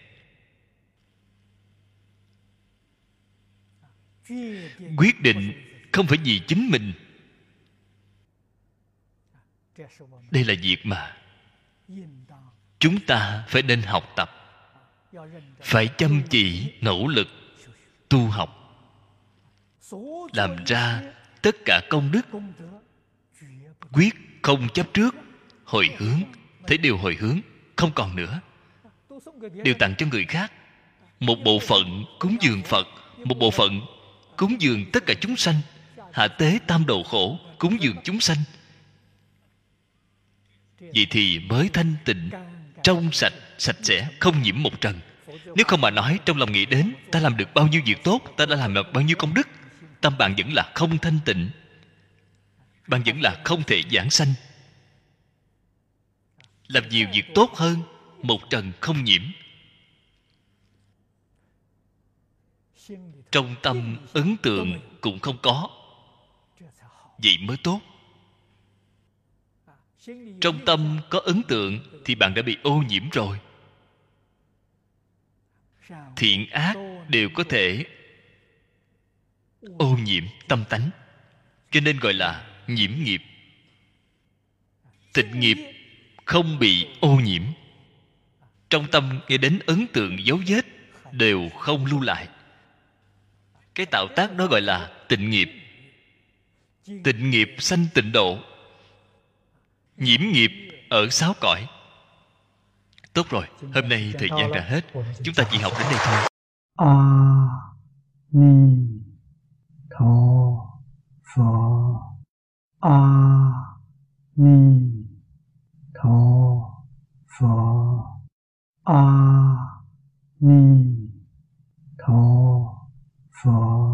Quyết định không phải vì chính mình. Đây là việc mà chúng ta phải nên học tập phải chăm chỉ, nỗ lực, tu học. Làm ra tất cả công đức. Quyết không chấp trước, hồi hướng. Thấy điều hồi hướng không còn nữa. Đều tặng cho người khác. Một bộ phận cúng dường phật, một bộ phận cúng dường tất cả chúng sanh. Hạ tế tam đồ khổ cúng dường chúng sanh. Vậy thì mới thanh tịnh trong sạch sạch sẽ, không nhiễm một trần. Nếu không mà nói, trong lòng nghĩ đến, ta làm được bao nhiêu việc tốt, ta đã làm được bao nhiêu công đức. Tâm bạn vẫn là không thanh tịnh. Bạn vẫn là không thể giảng sanh. Làm nhiều việc tốt hơn, một trần không nhiễm. Trong tâm ấn tượng cũng không có. Vậy mới tốt trong tâm có ấn tượng thì bạn đã bị ô nhiễm rồi. Thiện ác đều có thể ô nhiễm tâm tánh, cho nên gọi là nhiễm nghiệp. Tịnh nghiệp không bị ô nhiễm. Trong tâm nghe đến ấn tượng dấu vết đều không lưu lại. Cái tạo tác đó gọi là tịnh nghiệp. Tịnh nghiệp sanh tịnh độ nhiễm nghiệp ở sáu cõi. Tốt rồi, hôm nay thời gian đã hết. Chúng ta chỉ học đến đây thôi. A ni tho pho. A ni tho pho. a ni tho Phật.